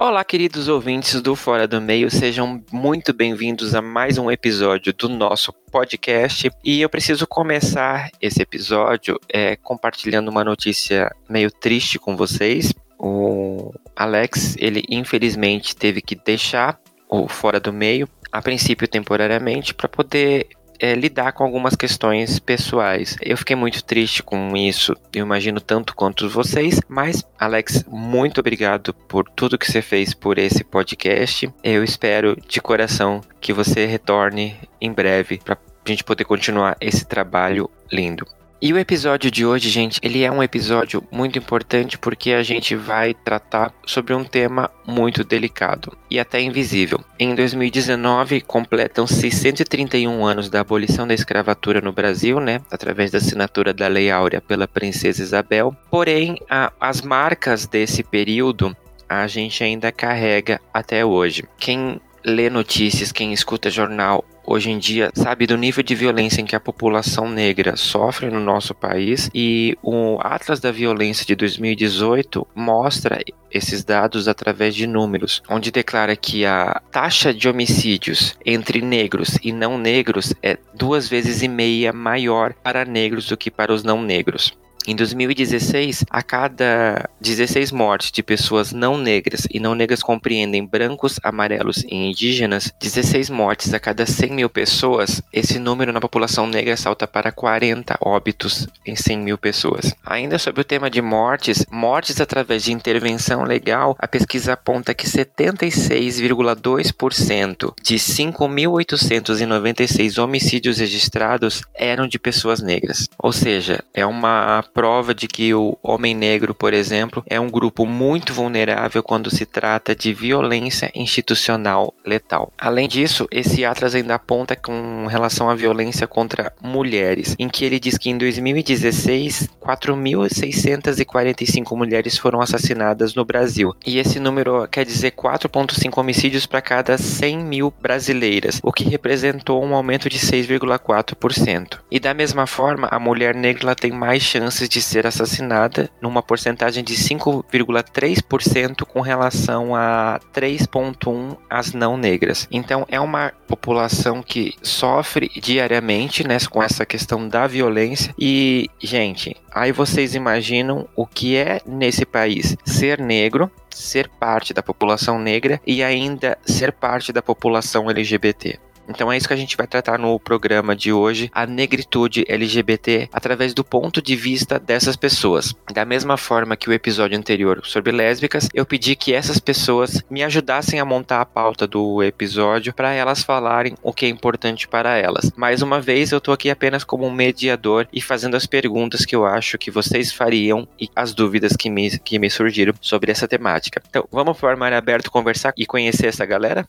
Olá, queridos ouvintes do Fora do Meio, sejam muito bem-vindos a mais um episódio do nosso podcast. E eu preciso começar esse episódio é, compartilhando uma notícia meio triste com vocês. O Alex, ele infelizmente teve que deixar o Fora do Meio, a princípio temporariamente, para poder é, lidar com algumas questões pessoais. Eu fiquei muito triste com isso, eu imagino tanto quanto vocês, mas Alex, muito obrigado por tudo que você fez por esse podcast. Eu espero de coração que você retorne em breve para a gente poder continuar esse trabalho lindo. E o episódio de hoje, gente, ele é um episódio muito importante porque a gente vai tratar sobre um tema muito delicado e até invisível. Em 2019, completam-se 131 anos da abolição da escravatura no Brasil, né, através da assinatura da Lei Áurea pela Princesa Isabel. Porém, a, as marcas desse período a gente ainda carrega até hoje. Quem lê notícias, quem escuta jornal hoje em dia sabe do nível de violência em que a população negra sofre no nosso país e o Atlas da Violência de 2018 mostra esses dados através de números, onde declara que a taxa de homicídios entre negros e não negros é duas vezes e meia maior para negros do que para os não negros. Em 2016, a cada 16 mortes de pessoas não negras, e não negras compreendem brancos, amarelos e indígenas, 16 mortes a cada 100 mil pessoas, esse número na população negra salta para 40 óbitos em 100 mil pessoas. Ainda sobre o tema de mortes, mortes através de intervenção legal, a pesquisa aponta que 76,2% de 5.896 homicídios registrados eram de pessoas negras. Ou seja, é uma prova de que o homem negro, por exemplo, é um grupo muito vulnerável quando se trata de violência institucional letal. Além disso, esse Atlas ainda aponta com relação à violência contra mulheres, em que ele diz que em 2016, 4.645 mulheres foram assassinadas no Brasil. E esse número quer dizer 4,5 homicídios para cada 100 mil brasileiras, o que representou um aumento de 6,4%. E da mesma forma, a mulher negra tem mais chances de ser assassinada numa porcentagem de 5,3% com relação a 3,1% as não negras. Então é uma população que sofre diariamente né, com essa questão da violência e, gente, aí vocês imaginam o que é nesse país ser negro, ser parte da população negra e ainda ser parte da população LGBT. Então é isso que a gente vai tratar no programa de hoje, a negritude LGBT através do ponto de vista dessas pessoas. Da mesma forma que o episódio anterior sobre lésbicas, eu pedi que essas pessoas me ajudassem a montar a pauta do episódio para elas falarem o que é importante para elas. Mais uma vez, eu tô aqui apenas como um mediador e fazendo as perguntas que eu acho que vocês fariam e as dúvidas que me, que me surgiram sobre essa temática. Então, vamos armário aberto conversar e conhecer essa galera?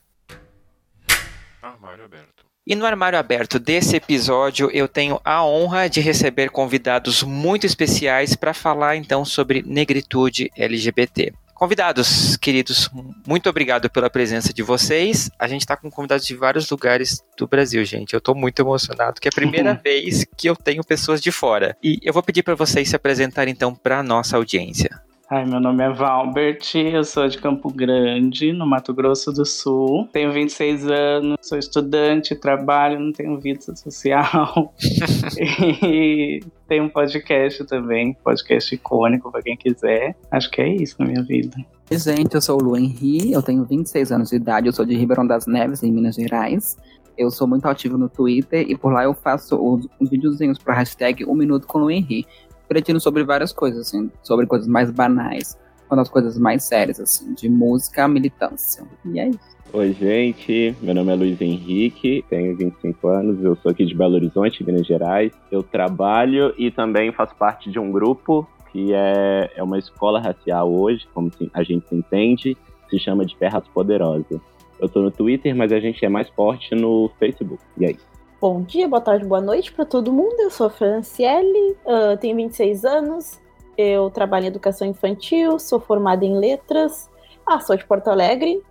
E no armário aberto desse episódio, eu tenho a honra de receber convidados muito especiais para falar então sobre negritude LGBT. Convidados, queridos, muito obrigado pela presença de vocês. A gente está com convidados de vários lugares do Brasil, gente. Eu estou muito emocionado, que é a primeira vez que eu tenho pessoas de fora. E eu vou pedir para vocês se apresentarem então para a nossa audiência. Ai, meu nome é Valbert, eu sou de Campo Grande, no Mato Grosso do Sul. Tenho 26 anos, sou estudante, trabalho, não tenho vida social. e tenho um podcast também, podcast icônico para quem quiser. Acho que é isso na minha vida. Oi, gente, eu sou o Lu Henri, eu tenho 26 anos de idade, eu sou de Ribeirão das Neves, em Minas Gerais. Eu sou muito ativo no Twitter e por lá eu faço os, os videozinhos para hashtag Um Minuto com o Henri refletindo sobre várias coisas, assim, sobre coisas mais banais, quanto as coisas mais sérias, assim, de música à militância. E é isso. Oi, gente. Meu nome é Luiz Henrique, tenho 25 anos, eu sou aqui de Belo Horizonte, Minas Gerais. Eu trabalho e também faço parte de um grupo que é, é uma escola racial hoje, como a gente se entende, se chama de Terras Poderosas. Eu tô no Twitter, mas a gente é mais forte no Facebook. E é isso. Bom dia, boa tarde, boa noite para todo mundo. Eu sou a Franciele, uh, tenho 26 anos, eu trabalho em educação infantil, sou formada em letras. Ah, sou de Porto Alegre,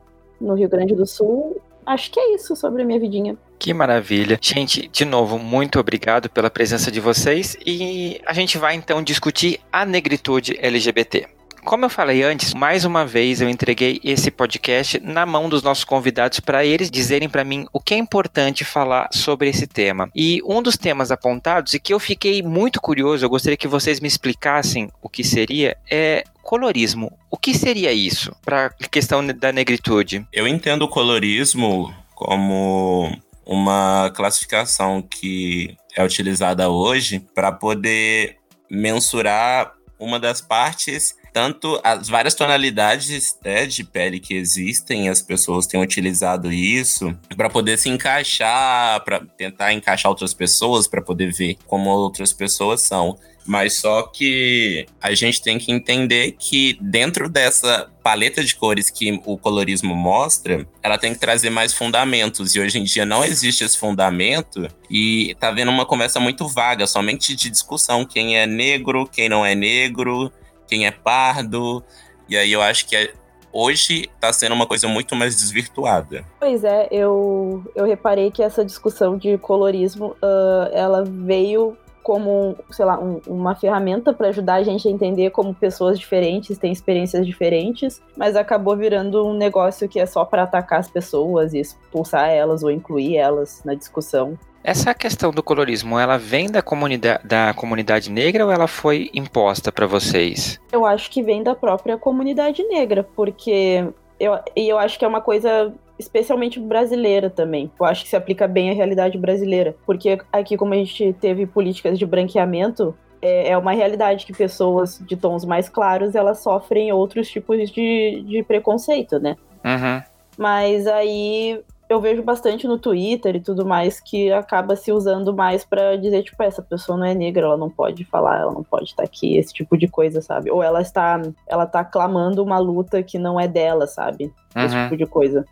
no Rio Grande do Sul. Acho que é isso sobre a minha vidinha. Que maravilha. Gente, de novo, muito obrigado pela presença de vocês e a gente vai então discutir a negritude LGBT. Como eu falei antes, mais uma vez eu entreguei esse podcast na mão dos nossos convidados para eles dizerem para mim o que é importante falar sobre esse tema. E um dos temas apontados e que eu fiquei muito curioso, eu gostaria que vocês me explicassem o que seria, é colorismo. O que seria isso para a questão da negritude? Eu entendo o colorismo como uma classificação que é utilizada hoje para poder mensurar uma das partes, tanto as várias tonalidades né, de pele que existem, as pessoas têm utilizado isso para poder se encaixar, para tentar encaixar outras pessoas, para poder ver como outras pessoas são. Mas só que a gente tem que entender que dentro dessa paleta de cores que o colorismo mostra, ela tem que trazer mais fundamentos. E hoje em dia não existe esse fundamento e tá vendo uma conversa muito vaga, somente de discussão. Quem é negro, quem não é negro, quem é pardo. E aí eu acho que é, hoje está sendo uma coisa muito mais desvirtuada. Pois é, eu, eu reparei que essa discussão de colorismo, uh, ela veio como, sei lá, um, uma ferramenta para ajudar a gente a entender como pessoas diferentes têm experiências diferentes, mas acabou virando um negócio que é só para atacar as pessoas e expulsar elas ou incluir elas na discussão. Essa questão do colorismo, ela vem da comunidade, da comunidade negra ou ela foi imposta para vocês? Eu acho que vem da própria comunidade negra, porque eu, e eu acho que é uma coisa especialmente brasileira também. Eu acho que se aplica bem à realidade brasileira, porque aqui como a gente teve políticas de branqueamento, é, é uma realidade que pessoas de tons mais claros elas sofrem outros tipos de, de preconceito, né? Uhum. Mas aí eu vejo bastante no Twitter e tudo mais que acaba se usando mais para dizer, tipo, essa pessoa não é negra, ela não pode falar, ela não pode estar aqui, esse tipo de coisa, sabe? Ou ela está, ela tá clamando uma luta que não é dela, sabe? Esse uhum. tipo de coisa.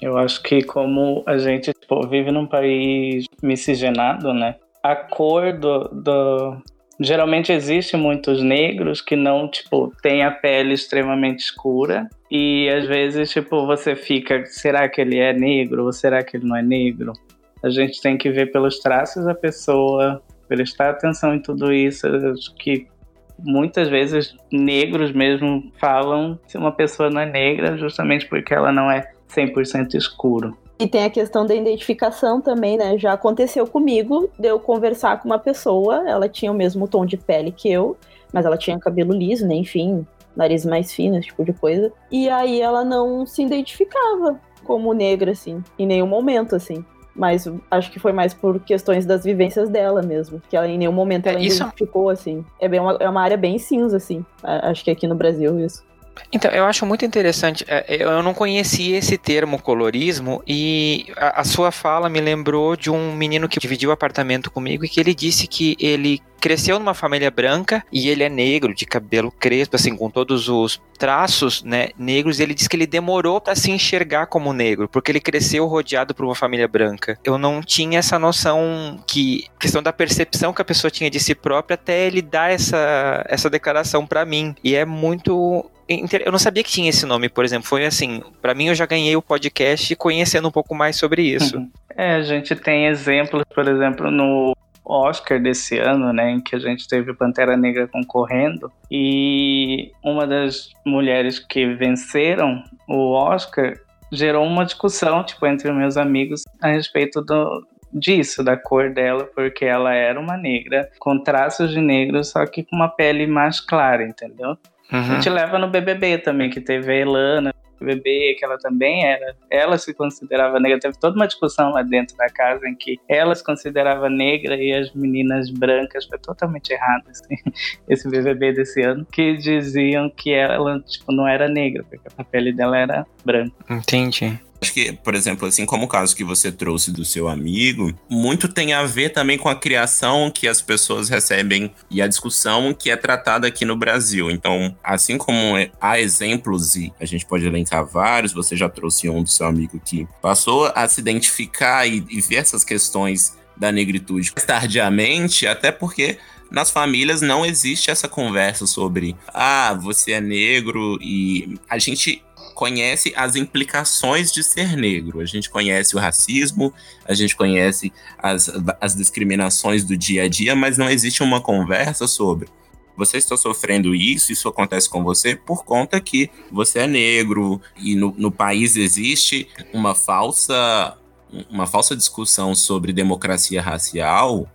Eu acho que como a gente tipo, vive num país miscigenado, né? A cor do, do... Geralmente existe muitos negros que não, tipo, têm a pele extremamente escura. E às vezes, tipo, você fica, será que ele é negro ou será que ele não é negro? A gente tem que ver pelos traços da pessoa, prestar atenção em tudo isso. Acho que muitas vezes negros mesmo falam se uma pessoa não é negra justamente porque ela não é 100% escuro. E tem a questão da identificação também, né? Já aconteceu comigo de eu conversar com uma pessoa, ela tinha o mesmo tom de pele que eu, mas ela tinha cabelo liso, né? Enfim, nariz mais fino, esse tipo de coisa. E aí ela não se identificava como negra, assim, em nenhum momento, assim. Mas acho que foi mais por questões das vivências dela mesmo. Que ela em nenhum momento ela é, isso... identificou, assim. É, bem uma, é uma área bem cinza, assim. Acho que aqui no Brasil isso. Então, eu acho muito interessante. É, eu não conhecia esse termo colorismo e a, a, sua fala me lembrou de um menino que dividiu o apartamento comigo e que ele disse que ele cresceu numa família branca e ele é negro, de cabelo crespo, assim, com todos os traços, né, negros. Ele disse que ele demorou para se enxergar como negro, porque ele cresceu rodeado por uma família branca. Eu não tinha essa noção que questão da percepção que a pessoa tinha de si própria até ele dar essa essa declaração para mim. E é muito eu não sabia que tinha esse nome, por exemplo. Foi assim, para mim eu já ganhei o podcast conhecendo um pouco mais sobre isso. Uhum. É, a gente tem exemplos, por exemplo, no Oscar desse ano, né, em que a gente teve Pantera Negra concorrendo, e uma das mulheres que venceram o Oscar gerou uma discussão, tipo, entre meus amigos a respeito do, disso, da cor dela, porque ela era uma negra com traços de negro, só que com uma pele mais clara, entendeu? Uhum. A gente leva no BBB também, que teve a Elana, BBB, que ela também era, ela se considerava negra. Teve toda uma discussão lá dentro da casa em que ela se considerava negra e as meninas brancas, foi totalmente errado assim, esse BBB desse ano, que diziam que ela tipo, não era negra, porque a pele dela era branca. Entendi. Acho que, por exemplo, assim como o caso que você trouxe do seu amigo, muito tem a ver também com a criação que as pessoas recebem e a discussão que é tratada aqui no Brasil. Então, assim como é, há exemplos e a gente pode elencar vários, você já trouxe um do seu amigo que passou a se identificar e, e ver essas questões da negritude tardiamente, até porque nas famílias não existe essa conversa sobre ah, você é negro e a gente conhece as implicações de ser negro. A gente conhece o racismo, a gente conhece as, as discriminações do dia a dia, mas não existe uma conversa sobre você está sofrendo isso, isso acontece com você por conta que você é negro e no, no país existe uma falsa uma falsa discussão sobre democracia racial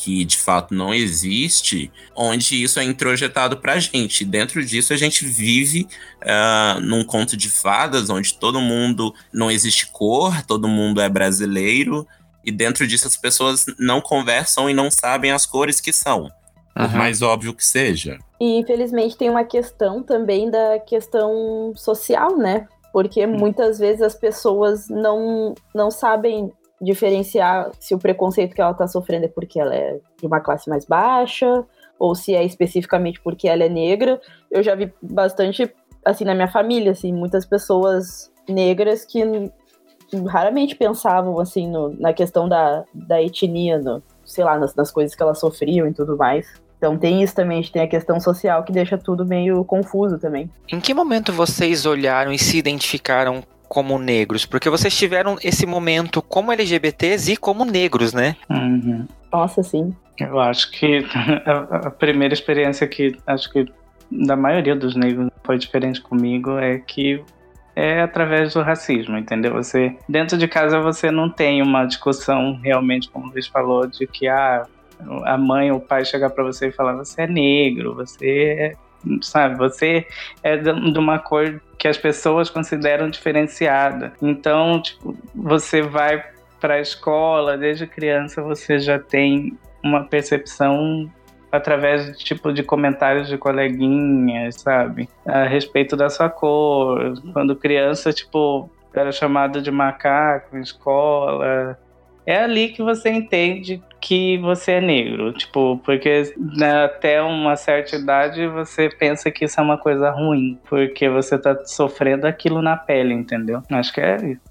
que de fato não existe, onde isso é introjetado pra gente. Dentro disso, a gente vive uh, num conto de fadas, onde todo mundo não existe cor, todo mundo é brasileiro, e dentro disso as pessoas não conversam e não sabem as cores que são. Por mais óbvio que seja. E infelizmente tem uma questão também da questão social, né? Porque hum. muitas vezes as pessoas não, não sabem diferenciar se o preconceito que ela está sofrendo é porque ela é de uma classe mais baixa ou se é especificamente porque ela é negra. Eu já vi bastante, assim, na minha família, assim, muitas pessoas negras que raramente pensavam, assim, no, na questão da, da etnia, no, sei lá, nas, nas coisas que elas sofriam e tudo mais. Então tem isso também, a gente tem a questão social que deixa tudo meio confuso também. Em que momento vocês olharam e se identificaram como negros? Porque vocês tiveram esse momento como LGBTs e como negros, né? Uhum. Nossa, sim. Eu acho que a, a, primeira experiência que acho que da maioria dos negros foi diferente comigo é que é através do racismo, entendeu? Você dentro de casa você não tem uma discussão realmente, como o Luiz falou, de que ah, a mãe ou o pai chegar para você e falar você é negro, você é sabe? Você é de uma cor que as pessoas consideram diferenciada. Então, tipo, você vai para a escola, desde criança você já tem uma percepção através de tipo de comentários de coleguinhas, sabe? A respeito da sua cor. Quando criança, tipo, era chamado de macaco escola. É ali que você entende que você é negro. Tipo, porque né, até uma certa idade você pensa que isso é uma coisa ruim, porque você tá sofrendo aquilo na pele, entendeu? Acho que é isso.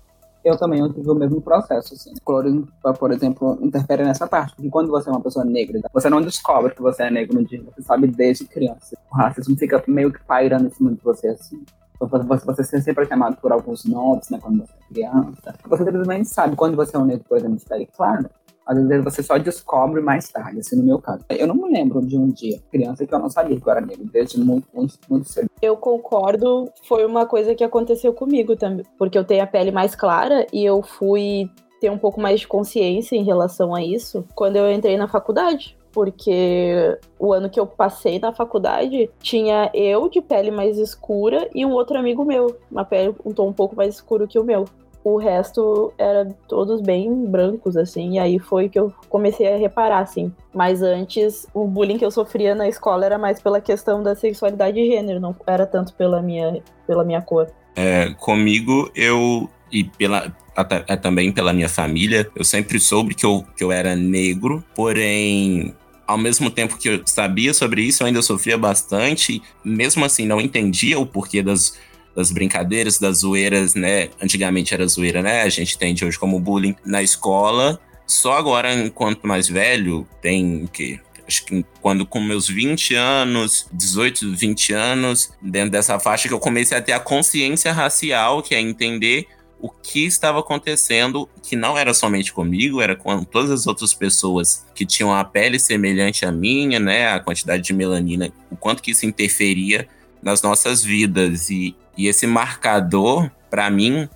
Eu também eu tive o mesmo processo, assim. O colorismo, por exemplo, interfere nessa parte, porque quando você é uma pessoa negra, você não descobre que você é negro no dia, você sabe desde criança. O racismo fica meio que pairando em cima de você, assim. Você, você sempre é chamado por alguns nomes, né, quando você é criança. Você simplesmente sabe quando você é um negro, por exemplo, de pele clara, às vezes você só descobre mais tarde, assim, no meu caso. Eu não me lembro de um dia, criança, que eu não sabia que eu era negro, desde muito, muito, muito cedo. Eu concordo, foi uma coisa que aconteceu comigo também, porque eu tenho a pele mais clara e eu fui ter um pouco mais de consciência em relação a isso quando eu entrei na faculdade. Porque o ano que eu passei na faculdade tinha eu de pele mais escura e um outro amigo meu, uma pele um tom um pouco mais escuro que o meu o resto era todos bem brancos, assim, e aí foi que eu comecei a reparar, assim. Mas antes, o bullying que eu sofria na escola era mais pela questão da sexualidade e gênero, não era tanto pela minha, pela minha cor. É, comigo, eu, e pela, até, também pela minha família, eu sempre soube que eu, que eu era negro, porém ao mesmo tempo que eu sabia sobre isso, eu ainda sofria bastante. Mesmo assim, não entendia o porquê das, das brincadeiras, das zoeiras, né? Antigamente era zoeira, né? A gente entende hoje como bullying na escola. Só agora, enquanto mais velho, tem o quê? Acho que quando com meus 20 anos, 18, 20 anos, dentro dessa faixa que eu comecei a ter a consciência racial, que é entender o que estava acontecendo, que não era somente comigo, era com todas as outras pessoas que tinham a pele semelhante à minha, né? A quantidade de melanina, o quanto que isso interferia nas nossas vidas. E, e esse marcador, para mim,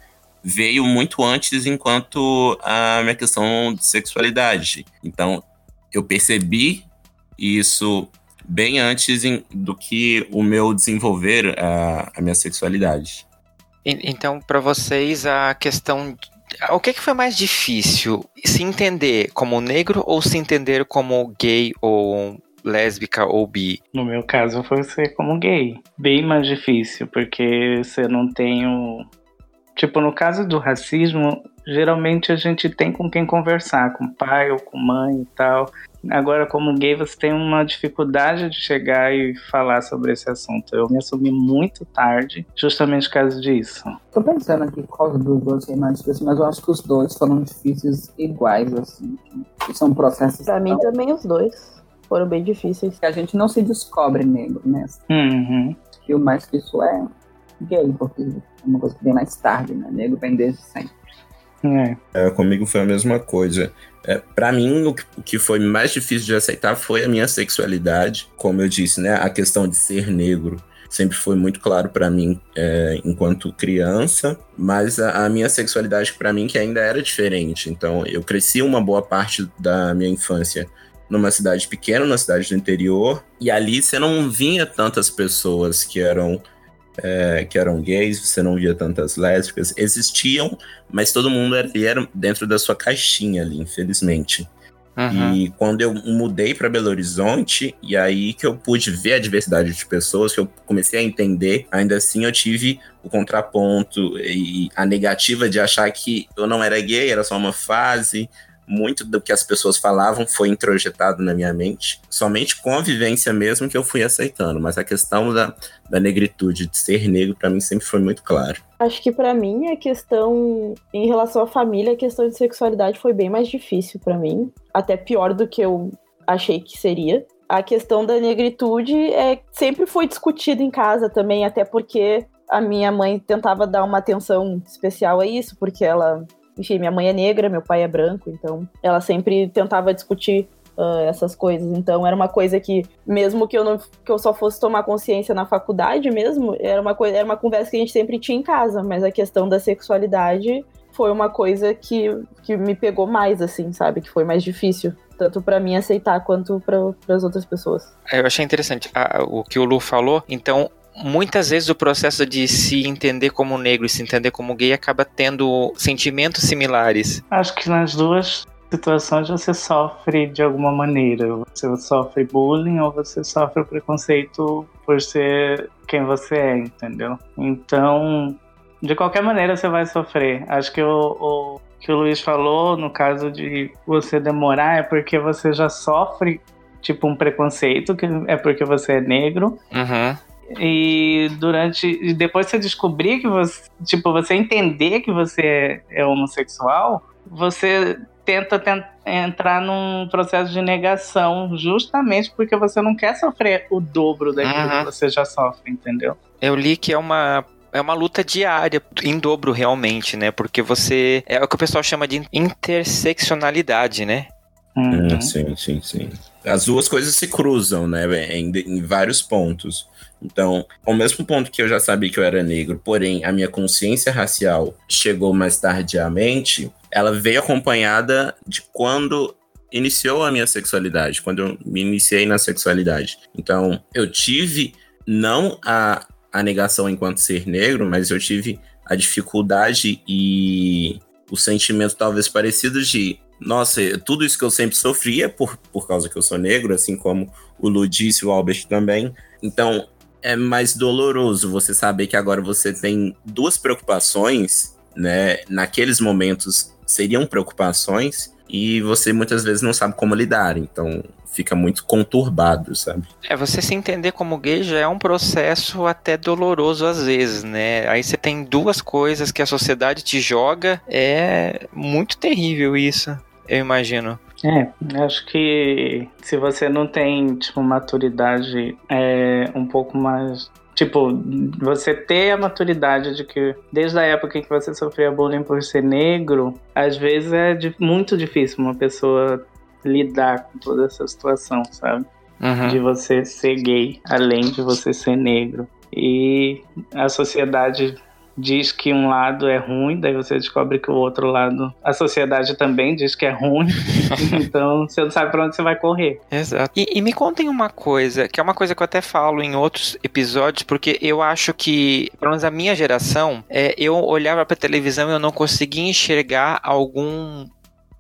veio muito antes enquanto a minha questão de sexualidade. Então, eu percebi isso bem antes do que o meu desenvolver a, a minha sexualidade. Então, para vocês, a questão. O que, que foi mais difícil? Se entender como negro ou se entender como gay ou lésbica ou bi? No meu caso foi ser como gay. Bem mais difícil, porque você não tem o. Tipo, no caso do racismo, geralmente a gente tem com quem conversar, com pai ou com mãe e tal. Agora, como gay, você tem uma dificuldade de chegar e falar sobre esse assunto. Eu me assumi muito tarde, justamente por causa disso. Tô pensando aqui qual dos dois é mais difícil, mas eu acho que os dois foram difíceis iguais, assim. São processos. Pra mim também os dois foram bem difíceis. A gente não se descobre negro, né? Uhum. E o mais que isso é gay, porque é uma coisa que vem mais tarde, né? Negro vem desde sempre. É. É, comigo foi a mesma coisa. É, para mim, o que, foi mais difícil de aceitar foi a minha sexualidade. Como eu disse, né? A questão de ser negro sempre foi muito claro para mim é, enquanto criança, mas a, a minha sexualidade para mim que ainda era diferente. Então, eu cresci uma boa parte da minha infância numa cidade pequena, na cidade do interior, e ali você não vinha tantas pessoas que eram é, que eram gays, você não via tantas lésbicas, existiam, mas todo mundo era, era dentro da sua caixinha ali, infelizmente. Uhum. E quando eu mudei para Belo Horizonte, e aí que eu pude ver a diversidade de pessoas, que eu comecei a entender, ainda assim eu tive o contraponto e a negativa de achar que eu não era gay, era só uma fase, muito do que as pessoas falavam foi introjetado na minha mente. Somente com a vivência mesmo que eu fui aceitando. Mas a questão da, da negritude, de ser negro, para mim sempre foi muito claro. Acho que para mim a questão, em relação à família, a questão de sexualidade foi bem mais difícil para mim. Até pior do que eu achei que seria. A questão da negritude é, sempre foi discutida em casa também, até porque a minha mãe tentava dar uma atenção especial a isso, porque ela enfim, minha mãe é negra, meu pai é branco, então ela sempre tentava discutir uh, essas coisas. Então era uma coisa que, mesmo que eu não que eu só fosse tomar consciência na faculdade mesmo, era uma coisa, era uma conversa que a gente sempre tinha em casa, mas a questão da sexualidade foi uma coisa que, que me pegou mais, assim, sabe? Que foi mais difícil tanto para mim aceitar quanto para as outras pessoas. Eu achei interessante ah, o que o Lu falou. Então, muitas vezes o processo de se entender como negro e se entender como gay acaba tendo sentimentos similares. Acho que nas duas situações você sofre de alguma maneira. Você sofre bullying ou você sofre preconceito por ser quem você é, entendeu? Então, de qualquer maneira você vai sofrer. Acho que o, o que o Luiz falou, no caso de você demorar, é porque você já sofre tipo um preconceito, que é porque você é negro. Uhum. E durante. E depois você descobrir que você. Tipo, você entender que você é, homossexual, você tenta, tenta entrar num processo de negação, justamente porque você não quer sofrer o dobro daquilo uhum. que você já sofre, entendeu? Eu li que é uma é uma luta diária, em dobro realmente, né? Porque você. É o que o pessoal chama de interseccionalidade, né? Uhum. É, sim, sim, sim. As duas coisas se cruzam, né? Em, em vários pontos. Então, ao mesmo ponto que eu já sabia que eu era negro, porém a minha consciência racial chegou mais tardiamente, ela veio acompanhada de quando iniciou a minha sexualidade, quando eu me iniciei na sexualidade. Então, eu tive não a, a negação enquanto ser negro, mas eu tive a dificuldade e o sentimento talvez parecido de nossa, tudo isso que eu sempre sofria por, por causa que eu sou negro, assim como o Lu disse, o Albert também. Então, é mais doloroso você saber que agora você tem duas preocupações, né? Naqueles momentos seriam preocupações e você muitas vezes não sabe como lidar, então fica muito conturbado, sabe? É, você se entender como gay já é um processo até doloroso às vezes, né? Aí você tem duas coisas que a sociedade te joga, é muito terrível isso, eu imagino. É, acho que se você não tem, tipo, maturidade é, um pouco mais. Tipo, você ter a maturidade de que desde a época em que você sofria bullying por ser negro, às vezes é muito difícil uma pessoa lidar com toda essa situação, sabe? Uhum. De você ser gay, além de você ser negro. E a sociedade diz que um lado é ruim, daí você descobre que o outro lado, a sociedade também diz que é ruim, então você não sabe para onde você vai correr. Exato. E, e, me contem uma coisa, que é uma coisa que eu até falo em outros episódios, porque eu acho que, pelo menos a minha geração, é, eu olhava pra televisão e eu não conseguia enxergar algum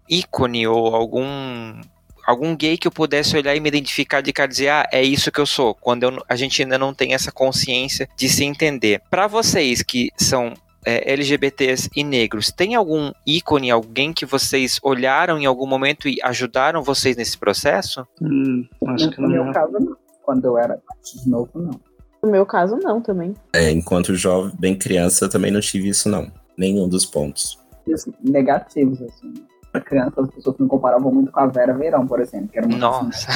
ícone ou algum algum gay que eu pudesse olhar e me identificar de cara dizer, ah, é isso que eu sou, quando eu, a gente ainda não tem essa consciência de se entender. Para vocês que são é, LGBTs e negros, tem algum ícone, alguém que vocês olharam em algum momento e ajudaram vocês nesse processo? Hum, acho no, que não. No meu caso, não. Quando eu era de novo, não. No meu caso, não, também. É, enquanto jovem, bem criança, também não tive isso, não. Nenhum dos pontos. Negativos, assim criança, as pessoas me comparavam muito com a Vera Verão, por exemplo, que era uma Nossa!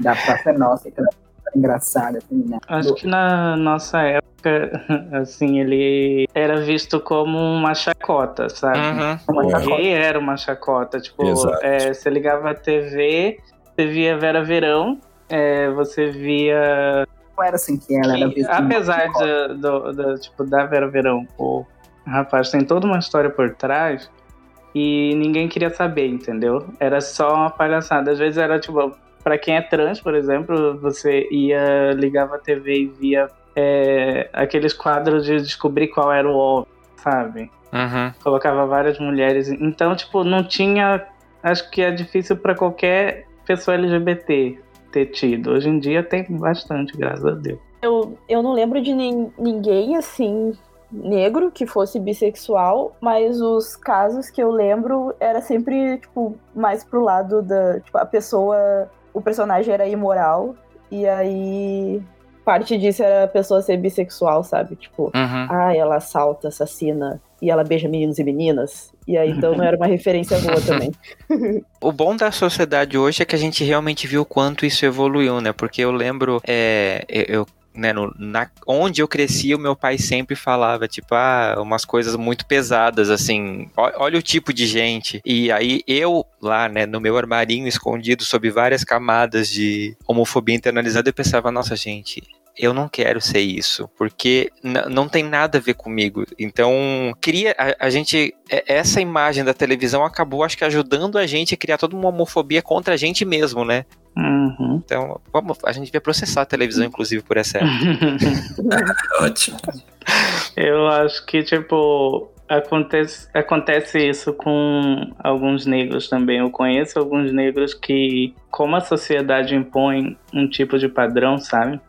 da Praça Nossa, que era engraçada, feminina. Acho que na nossa época, assim, ele era visto como uma chacota, sabe? Uhum. Uma gay era uma chacota. Tipo, é, você ligava a TV, você via Vera Verão, é, você via. Não era assim que ela era que, vista. apesar de, do, do- tipo, da Vera Verão, o rapaz tem toda uma história por trás e ninguém queria saber, entendeu? Era só uma palhaçada. Às vezes era tipo, pra quem é trans, por exemplo, você ia, ligava a TV e via é, aqueles quadros de descobrir qual era o homem, sabe? Uhum. colocava várias mulheres. Então, tipo, não tinha. Acho que é difícil pra qualquer pessoa LGBT ter tido. Hoje em dia tem bastante, graças a Deus. Eu, eu não lembro de nin- ninguém assim negro que fosse bissexual, mas os casos que eu lembro era sempre tipo mais pro lado da, tipo, a pessoa, o personagem era imoral e aí parte disso era a pessoa ser bissexual, sabe? Tipo, Uhum. ah, ela assalta, assassina e ela beija meninos e meninas. E aí então não era uma referência boa também. O bom da sociedade hoje é que a gente realmente viu o quanto isso evoluiu, né? Porque eu lembro, é, eu, né, no- na, onde eu cresci, o meu pai sempre falava, tipo, ah, umas coisas muito pesadas, assim, ó- olha o tipo de gente. E aí eu, lá, né, no meu armarinho escondido, sob várias camadas de homofobia internalizada, eu pensava, nossa, gente. Eu não quero ser isso, porque não tem nada a ver comigo. Então, cria a, a gente. é- Essa imagem da televisão acabou, acho que, ajudando a gente a criar toda uma homofobia contra a gente mesmo, né? Uhum. Então, vamos, a gente devia processar a televisão, inclusive, por essa época. Ótimo. Eu acho que, tipo, acontece, acontece isso com alguns negros também. Eu conheço alguns negros que, como a sociedade impõe um tipo de padrão, sabe?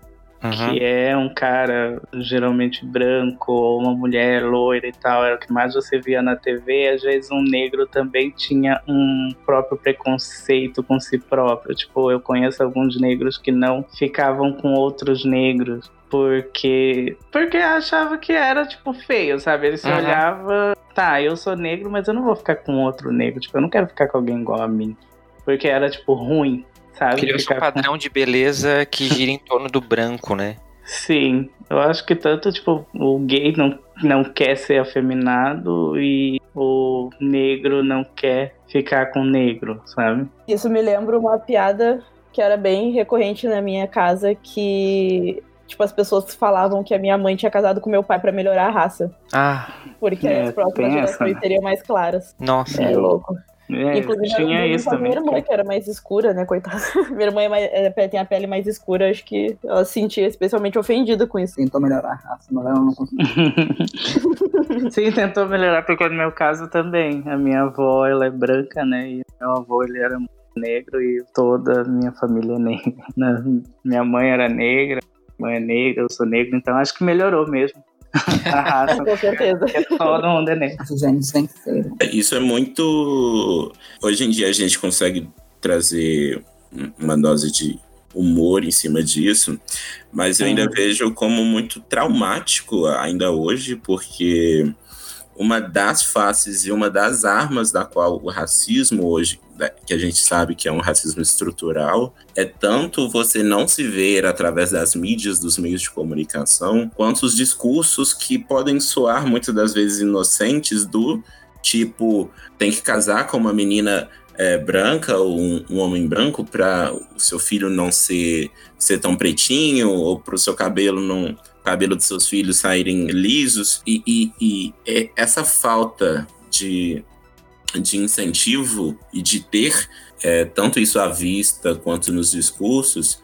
Uhum. que é um cara geralmente branco ou uma mulher loira e tal, era o que mais você via na TV. Às vezes um negro também tinha um próprio preconceito com si próprio. Tipo, eu conheço alguns negros que não ficavam com outros negros porque porque achava que era tipo feio, sabe? Ele se Uhum. olhava, tá, eu sou negro, mas eu não vou ficar com outro negro, tipo, eu não quero ficar com alguém igual a mim, porque era tipo ruim, sabe? Criou-se um com- padrão de beleza que gira em torno do branco, né? Sim, eu acho que tanto tipo o gay não, não quer ser afeminado e o negro não quer ficar com o negro, sabe? Isso me lembra uma piada que era bem recorrente na minha casa que tipo as pessoas falavam que a minha mãe tinha casado com meu pai pra melhorar a raça, Ah, porque É, as próximas gerações né? seriam mais claras. nossa. É louco. É, Inclusive, tinha isso também. minha irmã, que era mais escura, né, coitada. minha irmã é mais- é, tem a pele mais escura, acho que ela se sentia especialmente ofendida com isso. Tentou melhorar a raça, mas ela não conseguiu. Sim, tentou melhorar, porque no meu caso também. A minha avó, ela é branca, né? E meu avô, ele era negro e toda a minha família é negra. Minha mãe era negra, minha mãe é negra, eu sou negro, então acho que melhorou mesmo. A raça. Com certeza. porque todo mundo é negro. Os genes venceram. Isso é muito. Hoje em dia a gente consegue trazer uma dose de humor em cima disso, mas eu ainda Sim. vejo como muito traumático ainda hoje, porque uma das faces e uma das armas da qual o racismo hoje, que a gente sabe que é um racismo estrutural, é tanto você não se ver através das mídias, dos meios de comunicação, quanto os discursos que podem soar muitas das vezes inocentes do tipo tem que casar com uma menina é, branca ou um, um homem branco para o seu filho não ser, ser tão pretinho ou para o seu cabelo não cabelo dos seus filhos saírem lisos. E, e- e essa falta de, de incentivo e de ter é, tanto isso à vista quanto nos discursos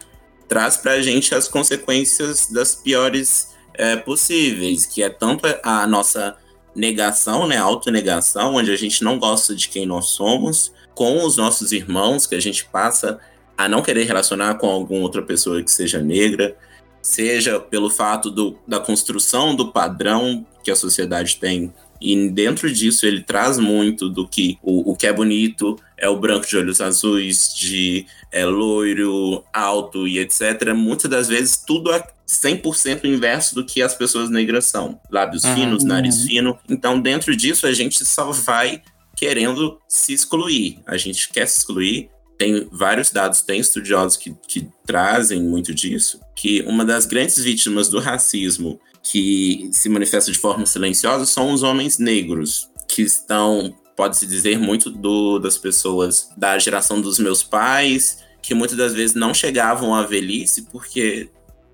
traz para a gente as consequências das piores é, possíveis, que é tanto a nossa negação, né, autonegação, onde a gente não gosta de quem nós somos, com os nossos irmãos, que a gente passa a não querer relacionar com alguma outra pessoa que seja negra, seja pelo fato do, da construção do padrão que a sociedade tem. E dentro disso ele traz muito do que o, o que é bonito é o branco de olhos azuis, de é, loiro, alto e etc. Muitas das vezes tudo é 100% inverso do que as pessoas negras são. Lábios Uhum. finos, nariz Uhum. fino. Então dentro disso a gente só vai querendo se excluir. A gente quer se excluir tem vários dados, tem estudiosos que, que trazem muito disso, que uma das grandes vítimas do racismo que se manifesta de forma silenciosa são os homens negros, que estão, pode-se dizer, muito do, das pessoas da geração dos meus pais, que muitas das vezes não chegavam à velhice porque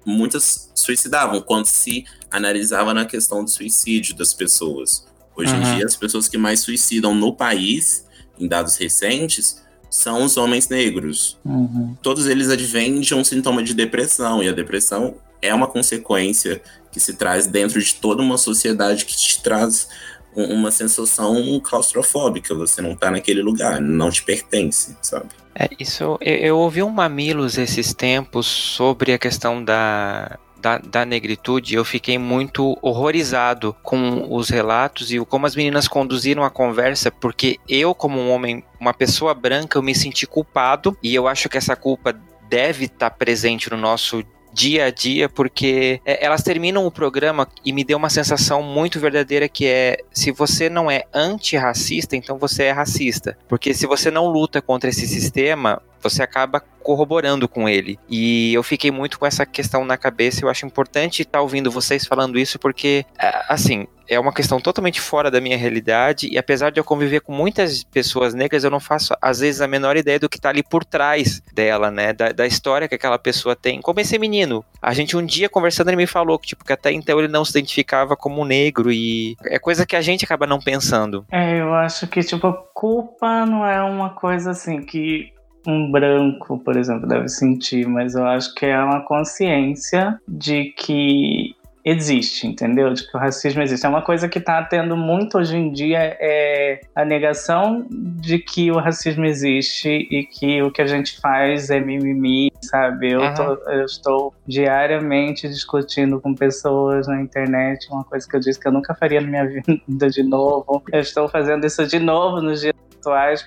muitas suicidavam quando se analisava na questão do suicídio das pessoas. Hoje uhum. em dia, as pessoas que mais suicidam no país, em dados recentes, são os homens negros. Uhum. Todos eles advêm de um sintoma de depressão, e a depressão é uma consequência que se traz dentro de toda uma sociedade que te traz uma sensação claustrofóbica. Você não tá naquele lugar, não te pertence, sabe? É, isso. Eu, eu ouvi um Mamilos esses tempos sobre a questão da, da, da, negritude, eu fiquei muito horrorizado com os relatos e como as meninas conduziram a conversa, porque eu, como um homem, uma pessoa branca, eu me senti culpado e eu acho que essa culpa deve estar tá presente no nosso dia a dia, porque é, elas terminam o programa e me deu uma sensação muito verdadeira que é se você não é antirracista, então você é racista. Porque se você não luta contra esse sistema, você acaba corroborando com ele. E eu fiquei muito com essa questão na cabeça. Eu acho importante estar ouvindo vocês falando isso, porque, assim, é uma questão totalmente fora da minha realidade. E apesar de eu conviver com muitas pessoas negras, eu não faço, às vezes, a menor ideia do que está ali por trás dela, né? Da, da, história que aquela pessoa tem. Como esse menino. A gente um dia conversando, ele me falou que, tipo, que até então ele não se identificava como negro. E é coisa que a gente acaba não pensando. É, eu acho que, tipo, culpa não é uma coisa assim que um branco, por exemplo, deve sentir, mas eu acho que é uma consciência de que existe, entendeu? De que o racismo existe. É uma coisa que está tendo muito hoje em dia é a negação de que o racismo existe e que o que a gente faz é mimimi, sabe? Eu, uhum. tô, eu estou diariamente discutindo com pessoas na internet, uma coisa que eu disse que eu nunca faria na minha vida de novo. Eu estou fazendo isso de novo nos dias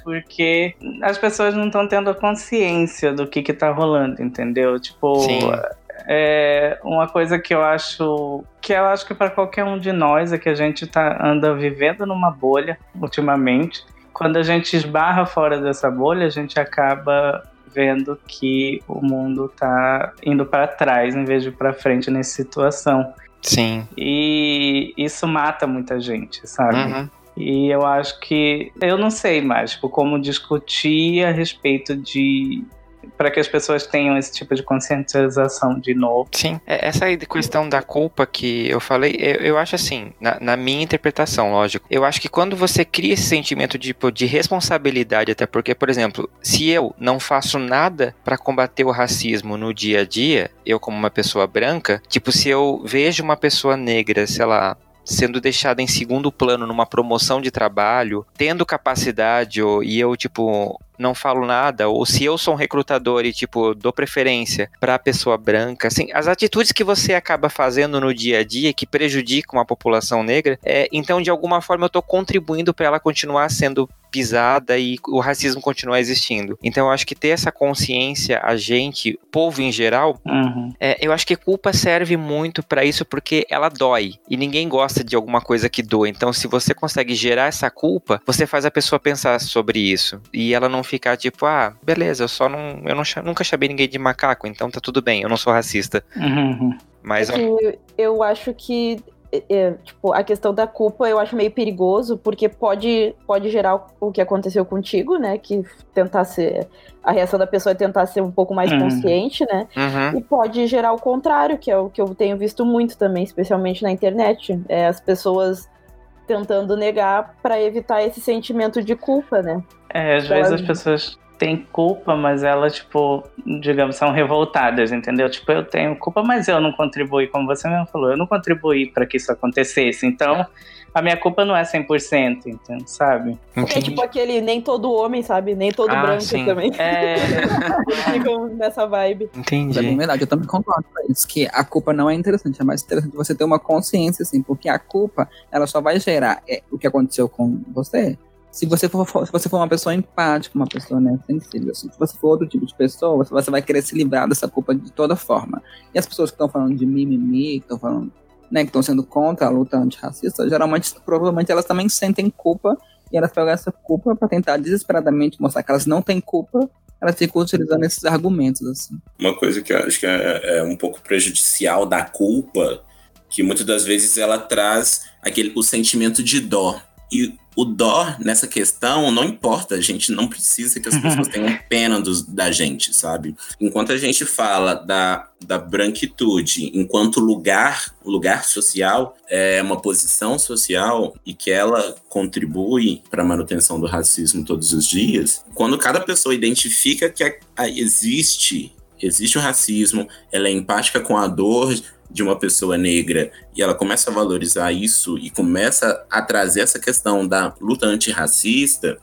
porque as pessoas não estão tendo a consciência do que está rolando, entendeu? Tipo, Sim. é uma coisa que eu acho que eu acho que para qualquer um de nós é que a gente tá anda vivendo numa bolha ultimamente. Quando a gente esbarra fora dessa bolha, a gente acaba vendo que o mundo tá indo para trás em vez de para frente nessa situação. Sim. E isso mata muita gente, sabe? Uhum. E eu acho que eu não sei mais tipo, como discutir a respeito de para que as pessoas tenham esse tipo de conscientização de novo. Sim, é, essa questão da culpa que eu falei, eu, eu acho assim, na, na, minha interpretação, lógico, eu acho que quando você cria esse sentimento de, tipo, de responsabilidade, até porque, por exemplo, se eu não faço nada para combater o racismo no dia a dia, eu como uma pessoa branca, tipo, se eu vejo uma pessoa negra, sei lá, sendo deixada em segundo plano numa promoção de trabalho, tendo capacidade, ou, e eu, tipo, não falo nada, ou se eu sou um recrutador e, tipo, dou preferência para a pessoa branca, assim, as atitudes que você acaba fazendo no dia a dia que prejudicam a população negra, é, então, de alguma forma, eu estou contribuindo para ela continuar sendo pisada e o racismo continuar existindo. Então eu acho que ter essa consciência, a gente, povo em geral, uhum. é, eu acho que culpa serve muito para isso porque ela dói e ninguém gosta de alguma coisa que doa. Então se você consegue gerar essa culpa, você faz a pessoa pensar sobre isso e ela não ficar tipo, ah, beleza, eu só não, eu não, nunca chamei ninguém de macaco, então tá tudo bem, eu não sou racista. Uhum. Mas eu, eu acho que é, é, tipo, a questão da culpa eu acho meio perigoso, porque pode, pode gerar o que aconteceu contigo, né? Que tentar ser. A reação da pessoa é tentar ser um pouco mais uhum. consciente, né? Uhum. E pode gerar o contrário, que é o que eu tenho visto muito também, especialmente na internet. É as pessoas tentando negar para evitar esse sentimento de culpa, né? É, às vezes as pessoas têm culpa, mas elas, tipo, digamos, são revoltadas, entendeu? Tipo, eu tenho culpa, mas eu não contribuí, como você mesmo falou, eu não contribuí para que isso acontecesse. Então, a minha culpa não é 100%, então, sabe? É tipo aquele nem todo homem, sabe? Nem todo ah, branco sim. também. É. Ficam nessa vibe. Entendi. É verdade, eu também concordo com isso, que a culpa não é interessante, é mais interessante você ter uma consciência, assim, porque a culpa, ela só vai gerar é, o que aconteceu com você, se você for, se você for uma pessoa empática, uma pessoa né, sensível, assim, se você for outro tipo de pessoa, você vai querer se livrar dessa culpa de toda forma. E as pessoas que estão falando de mimimi, que estão falando, né, que estão sendo contra a luta antirracista, geralmente, provavelmente elas também sentem culpa e elas pegam essa culpa para tentar desesperadamente mostrar que elas não têm culpa ela fica utilizando esses argumentos, assim. Uma coisa que eu acho que é, é um pouco prejudicial da culpa, que muitas das vezes ela traz aquele, o sentimento de dó. E o dó nessa questão não importa, a gente não precisa que as pessoas tenham pena dos, da gente, sabe? Enquanto a gente fala da, da branquitude enquanto lugar, lugar social, é uma posição social e que ela contribui para a manutenção do racismo todos os dias, quando cada pessoa identifica que a, a, existe existe o racismo, ela é empática com a dor de uma pessoa negra e ela começa a valorizar isso e começa a trazer essa questão da luta antirracista,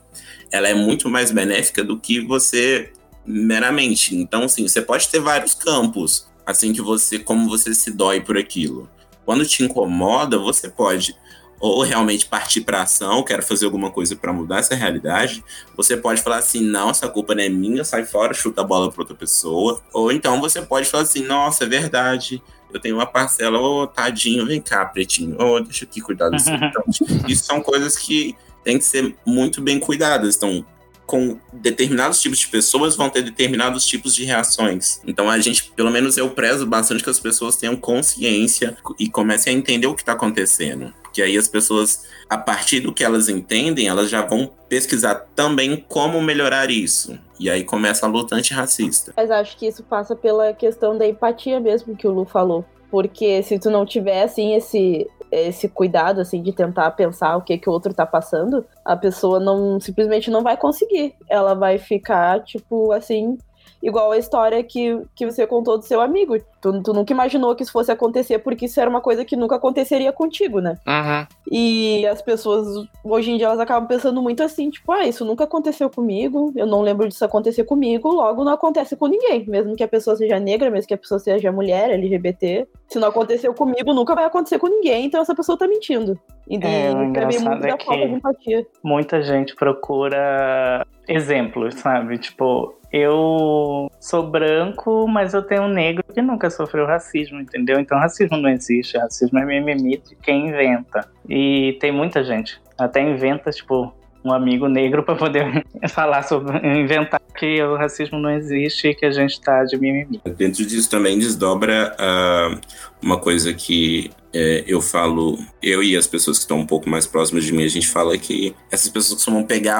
ela é muito mais benéfica do que você meramente. Então, assim, você pode ter vários campos, assim que você, como você se dói por aquilo. Quando te incomoda, você pode ou realmente partir para ação, quero fazer alguma coisa para mudar essa realidade, você pode falar assim, não, essa culpa não é minha, sai fora, chuta a bola para outra pessoa. Ou então você pode falar assim, nossa, é verdade, eu tenho uma parcela, ô oh, tadinho, vem cá, pretinho, ô, oh, deixa aqui cuidar disso. Então, isso são coisas que têm que ser muito bem cuidadas. Então, com determinados tipos de pessoas vão ter determinados tipos de reações. Então a gente, pelo menos eu prezo bastante que as pessoas tenham consciência e comecem a entender o que está acontecendo. Porque aí as pessoas, a partir do que elas entendem, elas já vão pesquisar também como melhorar isso. E aí começa a luta antirracista. Mas acho que isso passa pela questão da empatia mesmo que o Lu falou. Porque se tu não tiver, assim, esse, esse cuidado, assim, de tentar pensar o que que o outro tá passando, a pessoa não, simplesmente não vai conseguir. Ela vai ficar, tipo, assim, Igual a história que, que você contou do seu amigo. Tu, tu nunca imaginou que isso fosse acontecer, porque isso era uma coisa que nunca aconteceria contigo, né? Uhum. E as pessoas, hoje em dia, elas acabam pensando muito assim, tipo, ah, isso nunca aconteceu comigo, eu não lembro disso acontecer comigo, logo não acontece com ninguém. Mesmo que a pessoa seja negra, mesmo que a pessoa seja mulher, LGBT, se não aconteceu comigo, nunca vai acontecer com ninguém, então essa pessoa tá mentindo. E é, o engraçado é que muita gente procura exemplos, sabe? Tipo, eu sou branco, mas eu tenho um negro que nunca sofreu racismo, entendeu? Então racismo não existe, racismo é mimimi de quem inventa. E tem muita gente, até inventa, tipo, um amigo negro para poder falar sobre inventar que o racismo não existe e que a gente está de mimimi. Dentro disso também desdobra uh, uma coisa que é, eu falo, eu e as pessoas que estão um pouco mais próximas de mim, a gente fala que essas pessoas costumam pegar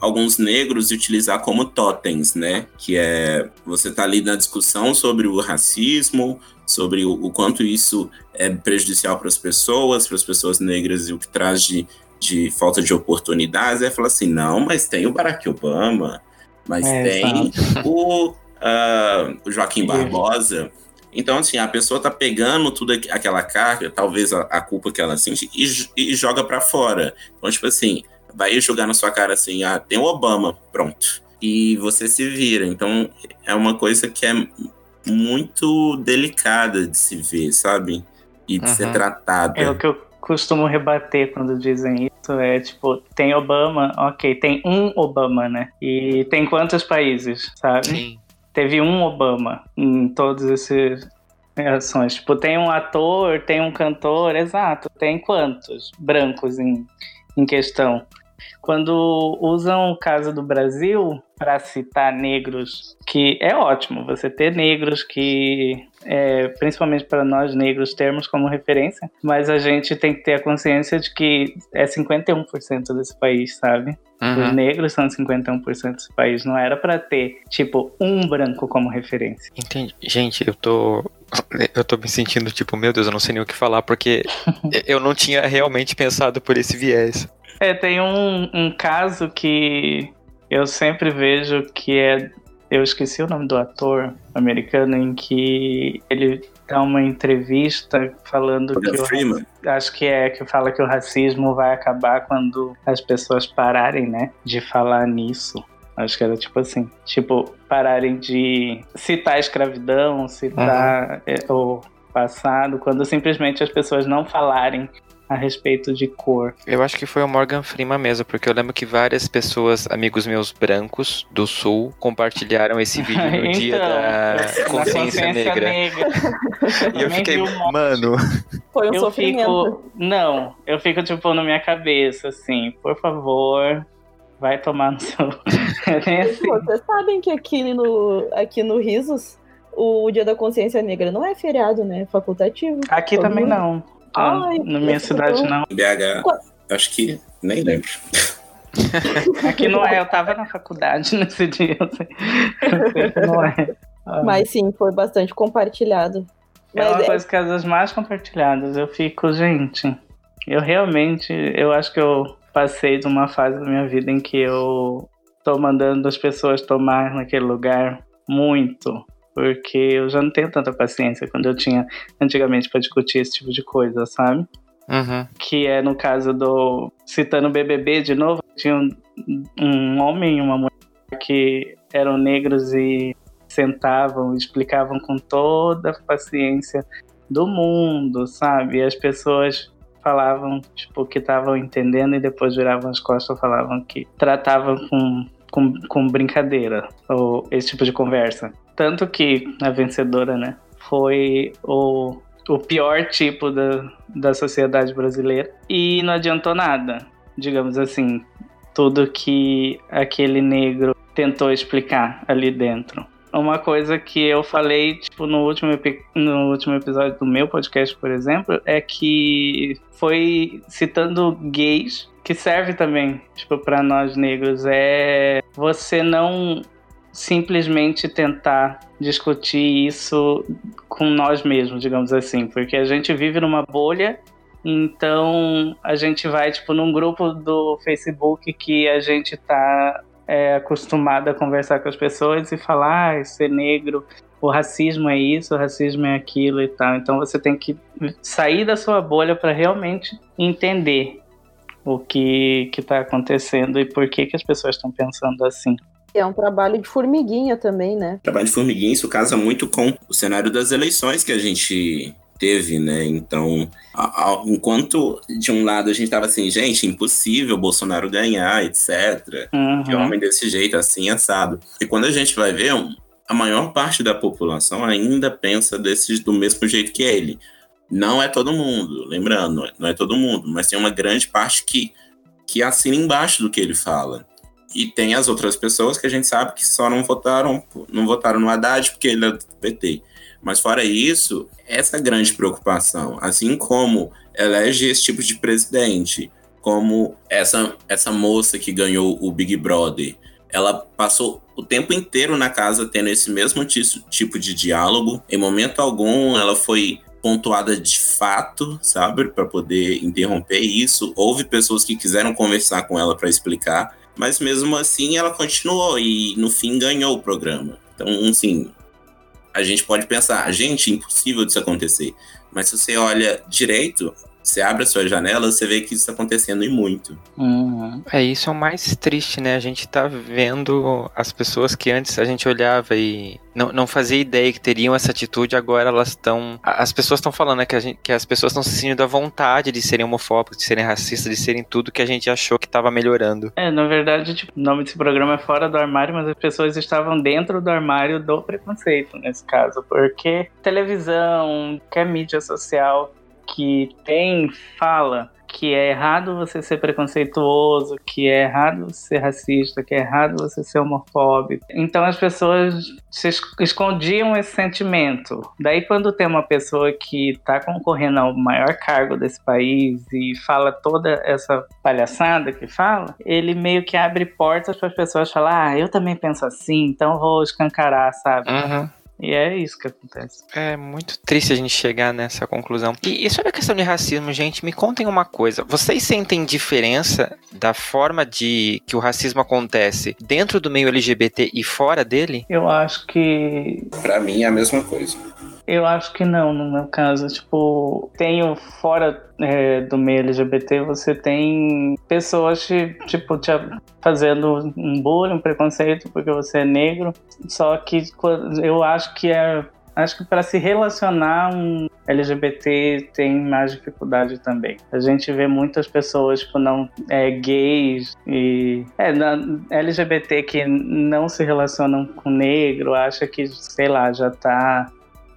alguns negros e utilizar como totens, né? Que é você tá ali na discussão sobre o racismo, sobre o, o quanto isso é prejudicial para as pessoas, para as pessoas negras e o que traz de, de falta de oportunidades. Aí fala assim, não, mas tem o Barack Obama, mas é, tem o, uh, Joaquim Barbosa. Então, assim, a pessoa tá pegando tudo aquela carga, talvez a, a culpa que ela sente, e, e joga para fora. Então, tipo assim, vai jogar na sua cara assim, ah, tem o Obama, pronto. E você se vira. Então é uma coisa que é muito delicada de se ver, sabe? E de uhum. ser tratada. É o que eu costumo rebater quando dizem isso, é tipo, tem Obama, ok, tem um Obama, né? E tem quantos países, sabe? Sim. Teve um Obama em todos esses ações. Tipo, tem um ator, tem um cantor, exato. Tem quantos brancos em, em questão? Quando usam o caso do Brasil para citar negros, que é ótimo você ter negros que, é, principalmente para nós negros, termos como referência, mas a gente tem que ter a consciência de que é 51% desse país, sabe? Uhum. Os negros são 51% desse país. Não era para ter, tipo, um branco como referência. Entendi. Gente, eu tô. Eu tô me sentindo tipo, meu Deus, eu não sei nem o que falar, porque eu não tinha realmente pensado por esse viés. É, tem um, um caso que eu sempre vejo que é. Eu esqueci o nome do ator americano em que ele dá uma entrevista falando que Freeman. O, acho que é que fala que o racismo vai acabar quando as pessoas pararem, né, de falar nisso. Acho que era tipo assim, tipo pararem de citar a escravidão, citar uhum. o passado, quando simplesmente as pessoas não falarem a respeito de cor. Eu acho que foi o Morgan Freeman mesmo, porque eu lembro que várias pessoas, amigos meus brancos do sul, compartilharam esse vídeo no então, dia da consciência, consciência negra. negra. e eu fiquei, mano. Foi um eu sofrimento. Fico, não, eu fico tipo na minha cabeça, assim, por favor, vai tomar no seu, É assim. Vocês sabem que aqui no, aqui no Risos, o Dia da Consciência Negra não é feriado, né? É facultativo. Aqui Todo também mundo- não. Ah, Ai, na minha cidade não. BH, acho que nem lembro. Aqui não é, eu tava na faculdade nesse dia. Não é. Ah, Mas sim, foi bastante compartilhado. é uma Mas é, coisa que é das mais compartilhadas. Eu fico, gente, eu realmente, eu acho que eu passei de uma fase da minha vida em que eu tô mandando as pessoas tomar naquele lugar muito. Porque eu já não tenho tanta paciência quando eu tinha antigamente pra discutir esse tipo de coisa, sabe? Uhum. que é no caso do citando o BBB de novo, tinha um, um homem e uma mulher que eram negros e sentavam, explicavam com toda a paciência do mundo, sabe? E as pessoas falavam tipo que estavam entendendo e depois viravam as costas e falavam que tratavam com, com, com brincadeira ou esse tipo de conversa. Tanto que a vencedora, né, foi o o pior tipo da, da sociedade brasileira. E não adiantou nada, digamos assim, tudo que aquele negro tentou explicar ali dentro. Uma coisa que eu falei, tipo, no último, no último episódio do meu podcast, por exemplo, é que foi citando gays, que serve também, tipo, para nós negros, é você não simplesmente tentar discutir isso com nós mesmos, digamos assim, porque a gente vive numa bolha, então a gente vai tipo num grupo do Facebook que a gente tá é, acostumado a conversar com as pessoas e falar, ah, ser negro, o racismo é isso, o racismo é aquilo e tal. Então você tem que sair da sua bolha para realmente entender o que que tá acontecendo e por que que as pessoas estão pensando assim. É um trabalho de formiguinha também, né? Trabalho de formiguinha, isso casa muito com o cenário das eleições que a gente teve, né? Então, a- a- enquanto de um lado a gente tava assim, gente, impossível Bolsonaro ganhar, etc. Que Uhum. homem desse jeito, assim, assado. E quando a gente vai ver, a maior parte da população ainda pensa desse, do mesmo jeito que ele. Não é todo mundo, lembrando, não é todo mundo, mas tem uma grande parte que, que assina embaixo do que ele fala. E tem as outras pessoas que a gente sabe que só não votaram, não votaram no Haddad porque ele é do PT. Mas fora isso, essa grande preocupação, assim como elege esse tipo de presidente, como essa, essa moça que ganhou o Big Brother, ela passou o tempo inteiro na casa tendo esse mesmo ti- tipo de diálogo. Em momento algum, ela foi pontuada de fato, sabe, para poder interromper isso. Houve pessoas que quiseram conversar com ela para explicar, mas mesmo assim ela continuou e no fim ganhou o programa. Então, assim, a gente pode pensar, gente, impossível disso acontecer. Mas se você olha direito, você abre a sua janela, você vê que isso está acontecendo e muito. Uhum. É, isso é o mais triste, né? A gente tá vendo as pessoas que antes a gente olhava e não, não fazia ideia que teriam essa atitude, agora elas estão. As pessoas estão falando né, que, a gente- que as pessoas estão se sentindo à vontade de serem homofóbicas, de serem racistas, de serem tudo que a gente achou que tava melhorando. É, na verdade, tipo, o nome desse programa é Fora do Armário, mas as pessoas estavam dentro do armário do preconceito, nesse caso. Porque televisão, que é mídia social que tem fala que é errado você ser preconceituoso, que é errado você ser racista, que é errado você ser homofóbico. Então as pessoas escondiam esse sentimento. Daí quando tem uma pessoa que está concorrendo ao maior cargo desse país e fala toda essa palhaçada que fala, ele meio que abre portas para as pessoas falar: "Ah, eu também penso assim, então vou escancarar", sabe? Uhum. E é isso que acontece. É muito triste a gente chegar nessa conclusão. E, e sobre a questão de racismo, gente, me contem uma coisa. Vocês sentem diferença da forma de que o racismo acontece dentro do meio LGBT e fora dele? Eu acho que Pra mim é a mesma coisa. Eu acho que não, no meu caso. Tipo, tenho fora é, do meio LGBT, você tem pessoas te, tipo, te fazendo um bullying, um preconceito porque você é negro. Só que eu acho que é. Acho que para se relacionar um LGBT tem mais dificuldade também. A gente vê muitas pessoas, tipo, não é, gays e é, LGBT que não se relacionam com negro, acha que, sei lá, já tá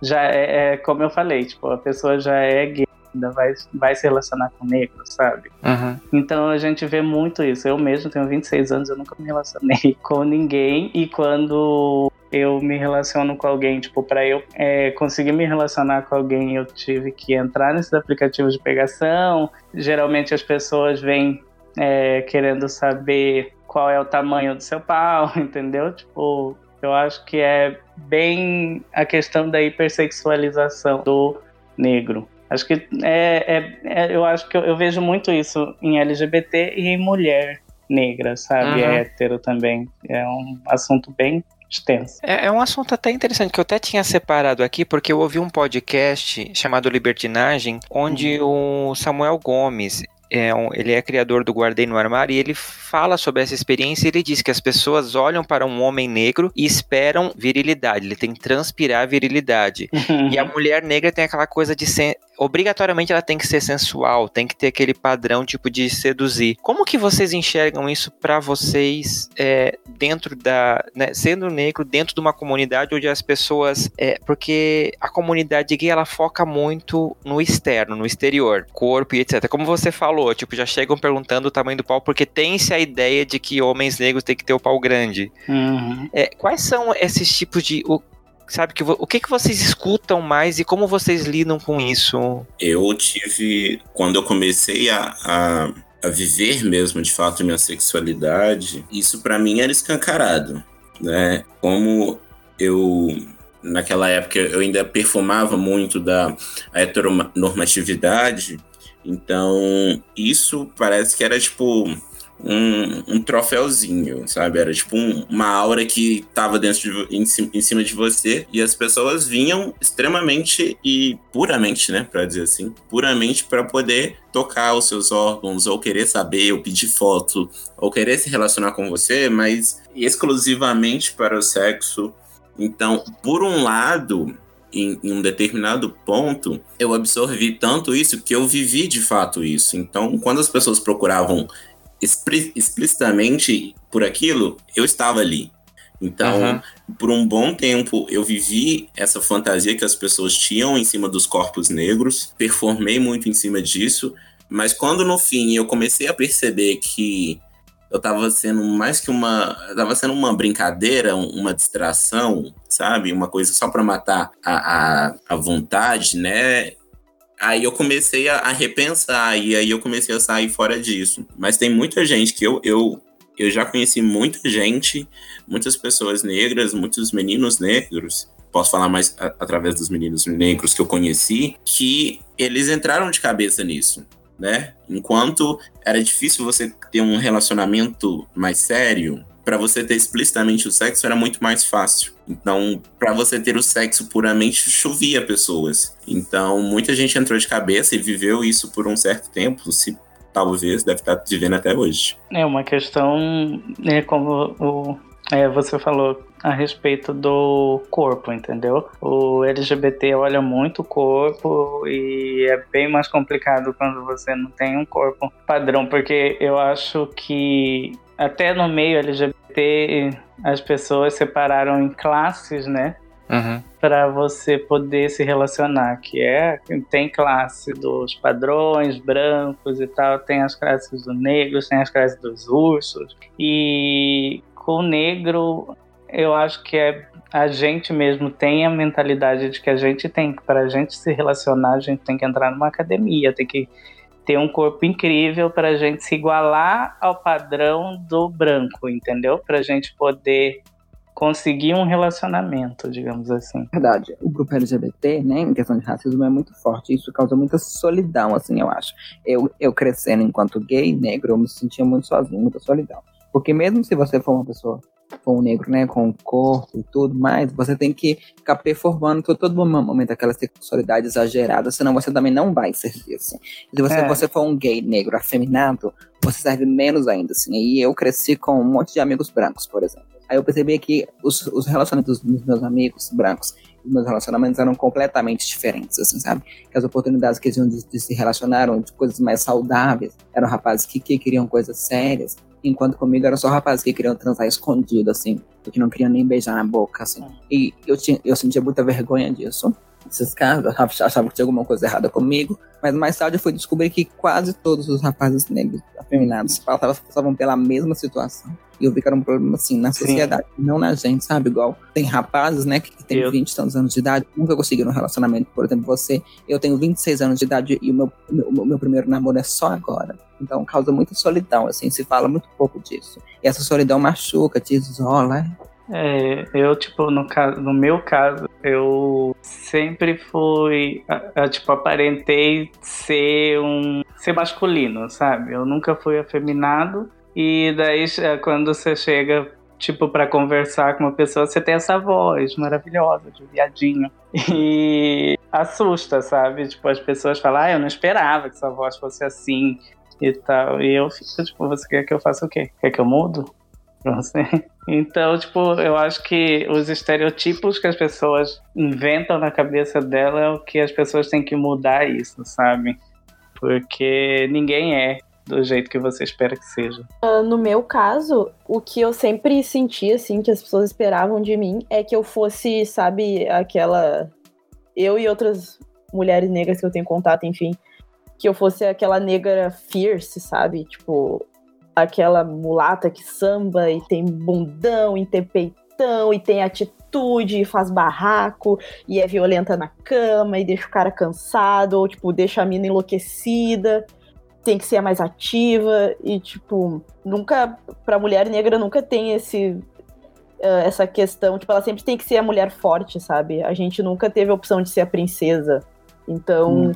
já é, é como eu falei, tipo, a pessoa já é gay ainda vai, vai se relacionar com negro, sabe? Uhum. Então a gente vê muito isso. Eu mesmo tenho 26 anos, eu nunca me relacionei com ninguém. E quando eu me relaciono com alguém, tipo, para eu é, conseguir me relacionar com alguém, eu tive que entrar nesses aplicativos de pegação. Geralmente as pessoas vêm é, querendo saber qual é o tamanho do seu pau, entendeu? Tipo, eu acho que é bem a questão da hipersexualização do negro. Acho que é, é, é eu acho que eu, eu, vejo muito isso em LGBT e em mulher negra, sabe? Uhum. hétero também. É um assunto bem extenso. É, é, um assunto até interessante que eu até tinha separado aqui, porque eu ouvi um podcast chamado Libertinagem, onde uhum. o Samuel Gomes é um, ele é criador do Guardei no Armário e ele fala sobre essa experiência. Ele diz que as pessoas olham para um homem negro e esperam virilidade. Ele tem que transpirar virilidade. e a mulher negra tem aquela coisa de ser obrigatoriamente ela tem que ser sensual, tem que ter aquele padrão tipo de seduzir. Como que vocês enxergam isso para vocês é, dentro da, né, sendo negro dentro de uma comunidade onde as pessoas, é, porque a comunidade gay ela foca muito no externo, no exterior, corpo e etc. Como você falou, tipo já chegam perguntando o tamanho do pau porque tem-se a ideia de que homens negros têm que ter o pau grande. Uhum. É, quais são esses tipos de o, sabe? Que, o que, que vocês escutam mais e como vocês lidam com isso? Eu tive, quando eu comecei a, a, a viver mesmo de fato minha sexualidade, isso para mim era escancarado, né? Como eu naquela época eu ainda perfumava muito da heteronormatividade, então isso parece que era tipo um, um troféuzinho, sabe? Era tipo um, uma aura que tava dentro de, em, em, cima de você e as pessoas vinham extremamente e puramente, né, para dizer assim, puramente para poder tocar os seus órgãos ou querer saber, ou pedir foto, ou querer se relacionar com você, mas exclusivamente para o sexo. Então, por um lado, em, em, um determinado ponto, eu absorvi tanto isso que eu vivi de fato isso. Então, quando as pessoas procuravam explicitamente por aquilo, eu estava ali. Então, uhum. por um bom tempo, eu vivi essa fantasia que as pessoas tinham em cima dos corpos negros, performei muito em cima disso, mas quando no fim eu comecei a perceber que eu estava sendo mais que uma. Tava sendo uma brincadeira, uma distração, sabe? Uma coisa só para matar a, a, a vontade, né? Aí eu comecei a, repensar, e aí eu comecei a sair fora disso. Mas tem muita gente que eu, eu, eu já conheci muita gente, muitas pessoas negras, muitos meninos negros, posso falar mais através dos meninos negros que eu conheci, que eles entraram de cabeça nisso. Né? Enquanto era difícil você ter um relacionamento mais sério, para você ter explicitamente o sexo era muito mais fácil. Então, para você ter o sexo puramente, chovia pessoas. Então, muita gente entrou de cabeça e viveu isso por um certo tempo, se talvez deve estar vivendo até hoje. É uma questão, né, como o, é, você falou a respeito do corpo, entendeu? O LGBT olha muito o corpo e é bem mais complicado quando você não tem um corpo padrão, porque eu acho que até no meio LGBT as pessoas separaram em classes, né? Uhum. Para você poder se relacionar, que é tem classe dos padrões brancos e tal, tem as classes dos negros, tem as classes dos ursos e o negro eu acho que é a gente mesmo tem a mentalidade de que a gente tem para a gente se relacionar a gente tem que entrar numa academia, tem que ter um corpo incrível para a gente se igualar ao padrão do branco, entendeu? Para a gente poder conseguir um relacionamento, digamos assim. Verdade. O grupo LGBT, né, em questão de racismo, é muito forte. Isso causa muita solidão, assim, eu acho. Eu, eu crescendo enquanto gay, negro, eu me sentia muito sozinho, muita solidão. Porque mesmo se você for uma pessoa com o negro, né, com o corpo e tudo mais, você tem que ficar performando todo, todo momento aquela sexualidade exagerada, senão você também não vai servir, assim. Se você, é. você for um gay negro afeminado, você serve menos ainda, assim. E eu cresci com um monte de amigos brancos, por exemplo. Aí eu percebi que os, os relacionamentos dos meus amigos brancos os meus relacionamentos eram completamente diferentes, assim, sabe? Que as oportunidades que eles tinham de, de se relacionar de coisas mais saudáveis eram rapazes que, que queriam coisas sérias, enquanto comigo eram só rapazes que queriam transar escondido, assim, porque não queriam nem beijar na boca, assim. E eu, tinha, eu sentia muita vergonha disso. Esses casos, eu achava que tinha alguma coisa errada comigo, mas mais tarde eu fui descobrir que quase todos os rapazes negros afeminados passavam pela mesma situação. E eu vi que era um problema, assim, na sociedade, Sim. não na gente, sabe? Igual tem rapazes, né, que, que tem eu... 20 e tantos anos de idade, nunca conseguiram um relacionamento. Por exemplo, você, eu tenho 26 anos de idade e o meu, meu, meu primeiro namoro é só agora. Então causa muita solidão, assim, se fala muito pouco disso. E essa solidão machuca, te isola, é, eu, tipo, no, caso, no meu caso, eu sempre fui, tipo, aparentei ser um, ser masculino, sabe? Eu nunca fui afeminado, e daí, é, quando você chega, tipo, para conversar com uma pessoa, você tem essa voz maravilhosa de viadinho. E assusta, sabe? Tipo, as pessoas falam, ah, eu não esperava que sua voz fosse assim e tal. E eu fico, tipo, você quer que eu faça o quê? Quer que eu mudo? Você? Então, tipo, eu acho que os estereotipos que as pessoas inventam na cabeça dela é o que as pessoas têm que mudar isso, sabe? Porque ninguém é do jeito que você espera que seja. Uh, no meu caso, o que eu sempre senti, assim, que as pessoas esperavam de mim é que eu fosse, sabe, aquela. Eu e outras mulheres negras que eu tenho contato, enfim, que eu fosse aquela negra fierce, sabe? Tipo, aquela mulata que samba e tem bundão e tem peitão e tem atitude e faz barraco e é violenta na cama e deixa o cara cansado ou, tipo, deixa a mina enlouquecida tem que ser a mais ativa e tipo nunca para mulher negra nunca tem esse uh, essa questão tipo ela sempre tem que ser a mulher forte sabe a gente nunca teve a opção de ser a princesa então hum.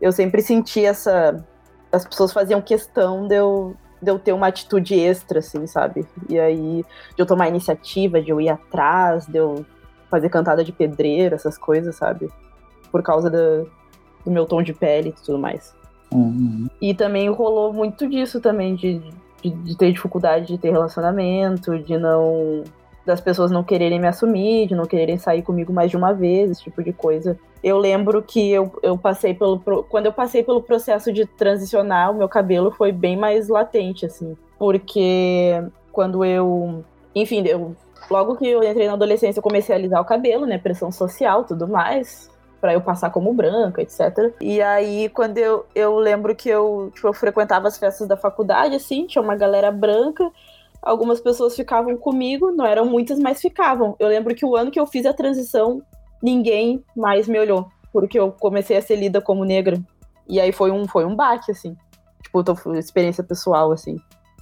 eu sempre senti essa as pessoas faziam questão de eu de eu ter uma atitude extra assim sabe e aí de eu tomar iniciativa de eu ir atrás de eu fazer cantada de pedreiro essas coisas sabe por causa do, do meu tom de pele e tudo mais Uhum. E também rolou muito disso também, de, de, de, ter dificuldade de ter relacionamento, de não. Das pessoas não quererem me assumir, de não quererem sair comigo mais de uma vez, esse tipo de coisa. Eu lembro que eu, eu passei pelo. Quando eu passei pelo processo de transicionar, o meu cabelo foi bem mais latente, assim. Porque quando eu. Enfim, eu logo que eu entrei na adolescência, eu comecei a alisar o cabelo, né? Pressão social, tudo mais para eu passar como branca, etc. E aí, quando eu, eu lembro que eu, tipo, eu frequentava as festas da faculdade, assim, tinha uma galera branca, algumas pessoas ficavam comigo, não eram muitas, mas ficavam. Eu lembro que o ano que eu fiz a transição, ninguém mais me olhou, porque eu comecei a ser lida como negra. E aí foi um, foi um baque, assim. Tipo, experiência pessoal, assim.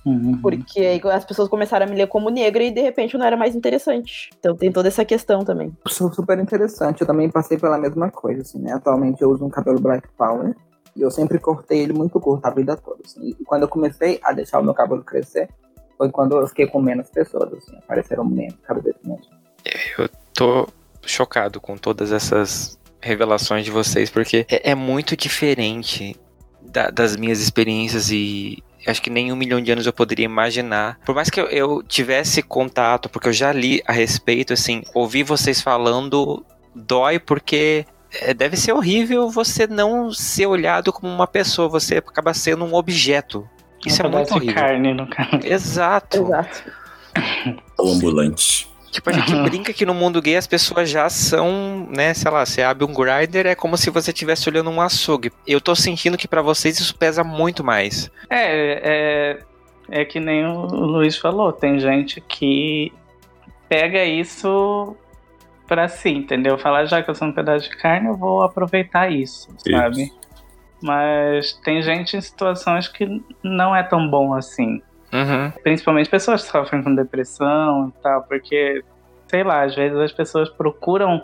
Uhum. Porque aí as pessoas começaram a me ler como negra e de repente eu não era mais interessante. Então tem toda essa questão também. Super interessante. Eu também passei pela mesma coisa, assim, né? Atualmente eu uso um cabelo Black Power. E eu sempre cortei ele muito curto a vida toda. Assim. E quando eu comecei a deixar o meu cabelo crescer, foi quando eu fiquei com menos pessoas, assim. Apareceram menos cabelos mesmo. Eu tô chocado com todas essas revelações de vocês, porque é, é muito diferente da, das minhas experiências e acho que nem um milhão de anos eu poderia imaginar. Por mais que eu, eu tivesse contato, porque eu já li a respeito, assim, ouvir vocês falando dói porque é, deve ser horrível você não ser olhado como uma pessoa, você acaba sendo um objeto. Isso um é muito horrível. carne, no caso. Exato. Exato. O ambulante. Tipo, a gente uhum. brinca que no mundo gay as pessoas já são, né, sei lá, você abre um grinder, é como se você estivesse olhando um açougue. Eu tô sentindo que para vocês isso pesa muito mais. É, é, é que nem o Luiz falou, tem gente que pega isso pra si, entendeu? Falar, já que eu sou um pedaço de carne, eu vou aproveitar isso, isso. sabe? Mas tem gente em situações que não é tão bom assim. Uhum. Principalmente pessoas que sofrem com depressão e tal, porque, sei lá, às vezes as pessoas procuram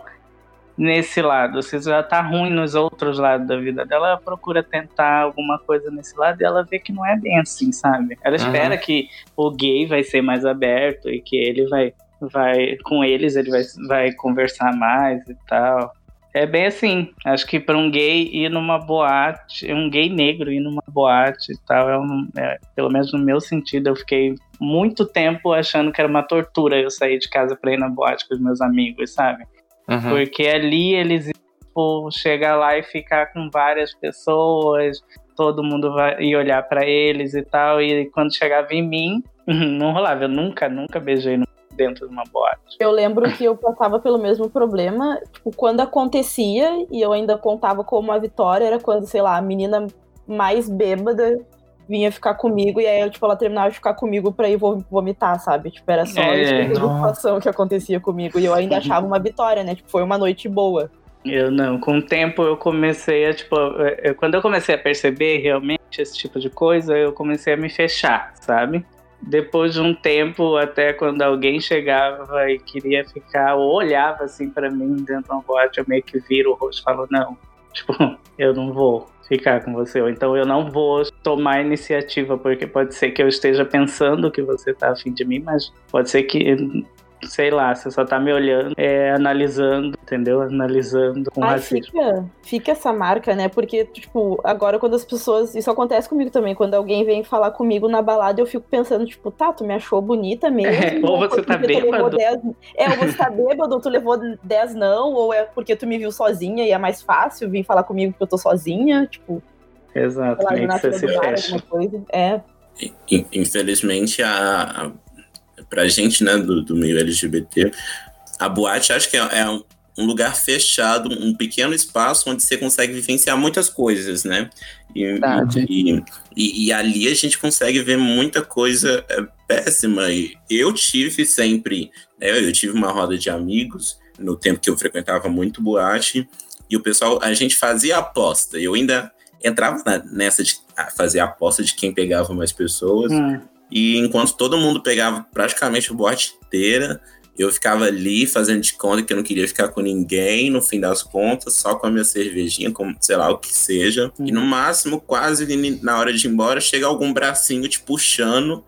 nesse lado. Se já tá ruim nos outros lados da vida dela, ela procura tentar alguma coisa nesse lado e ela vê que não é bem assim, sabe? Ela uhum. espera que o gay vai ser mais aberto e que ele vai, vai com eles ele vai, vai conversar mais e tal. É bem assim. Acho que para um gay ir numa boate, um gay negro ir numa boate e tal, é, um, é pelo menos no meu sentido, eu fiquei muito tempo achando que era uma tortura eu sair de casa para ir na boate com os meus amigos, sabe? Uhum. Porque ali eles tipo, chegar lá e ficar com várias pessoas, todo mundo vai e olhar para eles e tal, e quando chegava em mim, não rolava. Eu nunca, nunca beijei dentro de uma boate. Eu lembro que eu passava pelo mesmo problema, tipo, quando acontecia e eu ainda contava como a vitória, era quando, sei lá, a menina mais bêbada vinha ficar comigo e aí, tipo, ela terminava de ficar comigo pra ir vomitar, sabe? Tipo, era só É, nossa. situação que acontecia comigo e eu ainda achava uma vitória, né? Tipo, foi uma noite boa. Eu não, com o tempo eu comecei a, tipo, eu- quando eu comecei a perceber realmente esse tipo de coisa, eu comecei a me fechar, sabe? Depois de um tempo, até quando alguém chegava e queria ficar, ou olhava assim pra mim dentro de uma boate, eu meio que viro o rosto e falo, não, tipo, eu não vou ficar com você, ou então eu não vou tomar iniciativa, porque pode ser que eu esteja pensando que você tá afim de mim, mas pode ser que, sei lá, você só tá me olhando, é, analisando, entendeu? Analisando com Ai, racismo. fica, fica essa marca, né? Porque, tipo, agora quando as pessoas. Isso acontece comigo também. Quando alguém vem falar comigo na balada, eu fico pensando, tipo, tá, tu me achou bonita mesmo? É, ou você tá porque tu levou bêbado. 10 É, ou você tá bêbado, ou tu levou 10 não, ou é porque tu me viu sozinha e é mais fácil vir falar comigo porque eu tô sozinha, tipo, Exato, lá, meio que você se fecha. É. In- Infelizmente, a, a, pra gente, né, do, do meio LGBT, a boate acho que é, é um, um lugar fechado, um pequeno espaço onde você consegue vivenciar muitas coisas, né? E, e, e- e ali a gente consegue ver muita coisa é, péssima. E eu tive sempre, né, eu tive uma roda de amigos no tempo que eu frequentava muito boate, e o pessoal, a gente fazia aposta. Eu ainda entrava na- nessa de fazer aposta de quem pegava mais pessoas. Hum, E enquanto todo mundo pegava praticamente a boate inteira, eu ficava ali fazendo de conta que eu não queria ficar com ninguém, no fim das contas, só com a minha cervejinha, como sei lá o que seja. E no máximo, quase na hora de ir embora, chega algum bracinho te puxando,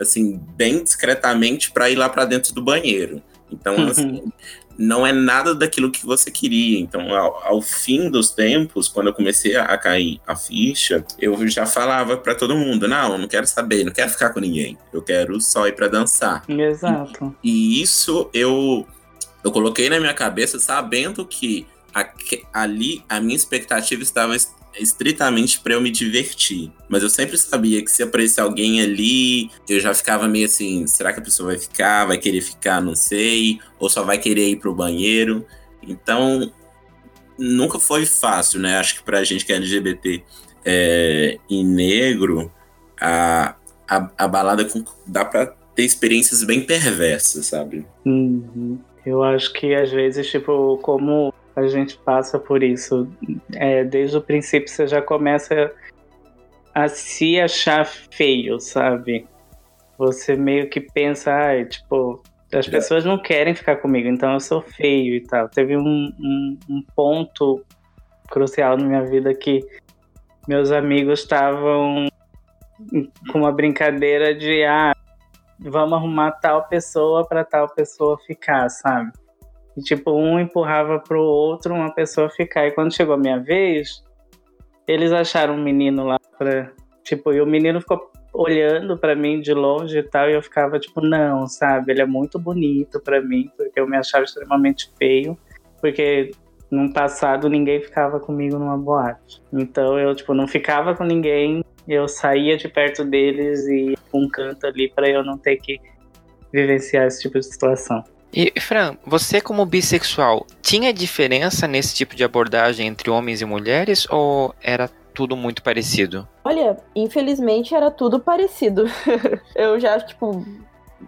assim, bem discretamente para ir lá para dentro do banheiro. Então, assim, não é nada daquilo que você queria. Então, ao, ao fim dos tempos, quando eu comecei a, a cair a ficha, eu já falava pra todo mundo: não, não quero saber, não quero ficar com ninguém. Eu quero só ir pra dançar. exato. E isso eu, eu coloquei na minha cabeça sabendo que aque- ali a minha expectativa estava es- estritamente para eu me divertir. Mas eu sempre sabia que se aparecer alguém ali, eu já ficava meio assim: será que a pessoa vai ficar? Vai querer ficar? Não sei. Ou só vai querer ir pro banheiro. Então, nunca foi fácil, né? Acho que pra gente que é LGBT é, e negro, a, a, a balada com- dá pra ter experiências bem perversas, sabe? Uhum. Eu acho que às vezes, tipo, como a gente passa por isso, é, desde o princípio você já começa a se achar feio, sabe? Você meio que pensa, ai, tipo, as É. pessoas não querem ficar comigo, então eu sou feio e tal. Teve um, um, um ponto crucial na minha vida que meus amigos estavam com uma brincadeira de, ah, vamos arrumar tal pessoa para tal pessoa ficar, sabe? E tipo, um empurrava pro outro uma pessoa ficar. E quando chegou a minha vez, eles acharam um menino lá pra. Tipo, e o menino ficou olhando pra mim de longe e tal, e eu ficava tipo, não, sabe? Ele é muito bonito pra mim, porque eu me achava extremamente feio, porque no passado ninguém ficava comigo numa boate. Então eu, tipo, não ficava com ninguém, eu saía de perto deles e ia um canto ali pra eu não ter que vivenciar esse tipo de situação. E, Fran, você como bissexual, tinha diferença nesse tipo de abordagem entre homens e mulheres ou era tudo muito parecido? Olha, infelizmente era tudo parecido. eu já, tipo,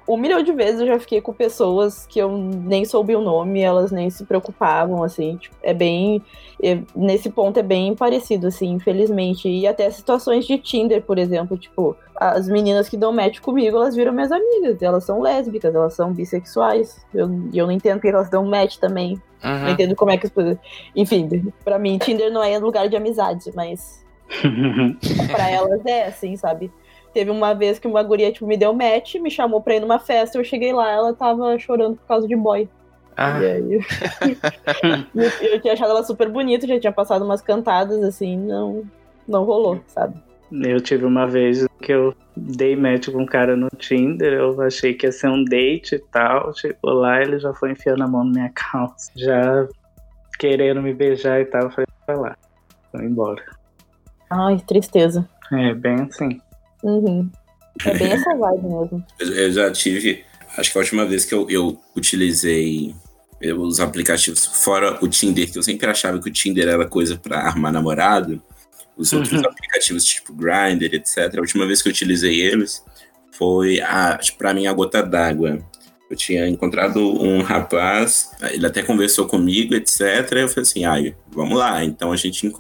um milhão de vezes eu já fiquei com pessoas que eu nem soube o nome, elas nem se preocupavam, assim. Tipo, é bem. é- nesse ponto é bem parecido, assim, infelizmente. E até situações de Tinder, por exemplo, tipo, as meninas que dão match comigo, elas viram minhas amigas. Elas são lésbicas, elas são bissexuais. Eu- E eu, não entendo porque elas dão match também. Não Uhum. entendo como é que as coisas. Enfim, pra mim, Tinder não é lugar de amizade, mas pra elas é, assim, sabe? Teve uma vez que uma guria, tipo, me deu match, me chamou pra ir numa festa, eu cheguei lá, ela tava chorando por causa de boy. Ah, E aí, eu... eu, tinha achado ela super bonita, já tinha passado umas cantadas, assim, não, não rolou, sabe? Eu tive uma vez que eu dei match com um cara no Tinder, eu achei que ia ser um date e tal. Chegou lá, ele já foi enfiando a mão na minha calça, já querendo me beijar e tal. Eu falei, vai lá, vou embora. Ai, tristeza. É bem assim. Uhum. É bem essa vibe mesmo. Eu, eu já tive Acho que a última vez que eu, eu utilizei os aplicativos, fora o Tinder, que eu sempre achava que o Tinder era coisa para armar namorado, os outros uhum. aplicativos tipo Grindr, etc. A última vez que eu utilizei eles foi, a, para mim, a gota d'água. Eu tinha encontrado um rapaz, ele até conversou comigo, etc. Eu falei assim, ai, vamos lá. Então a gente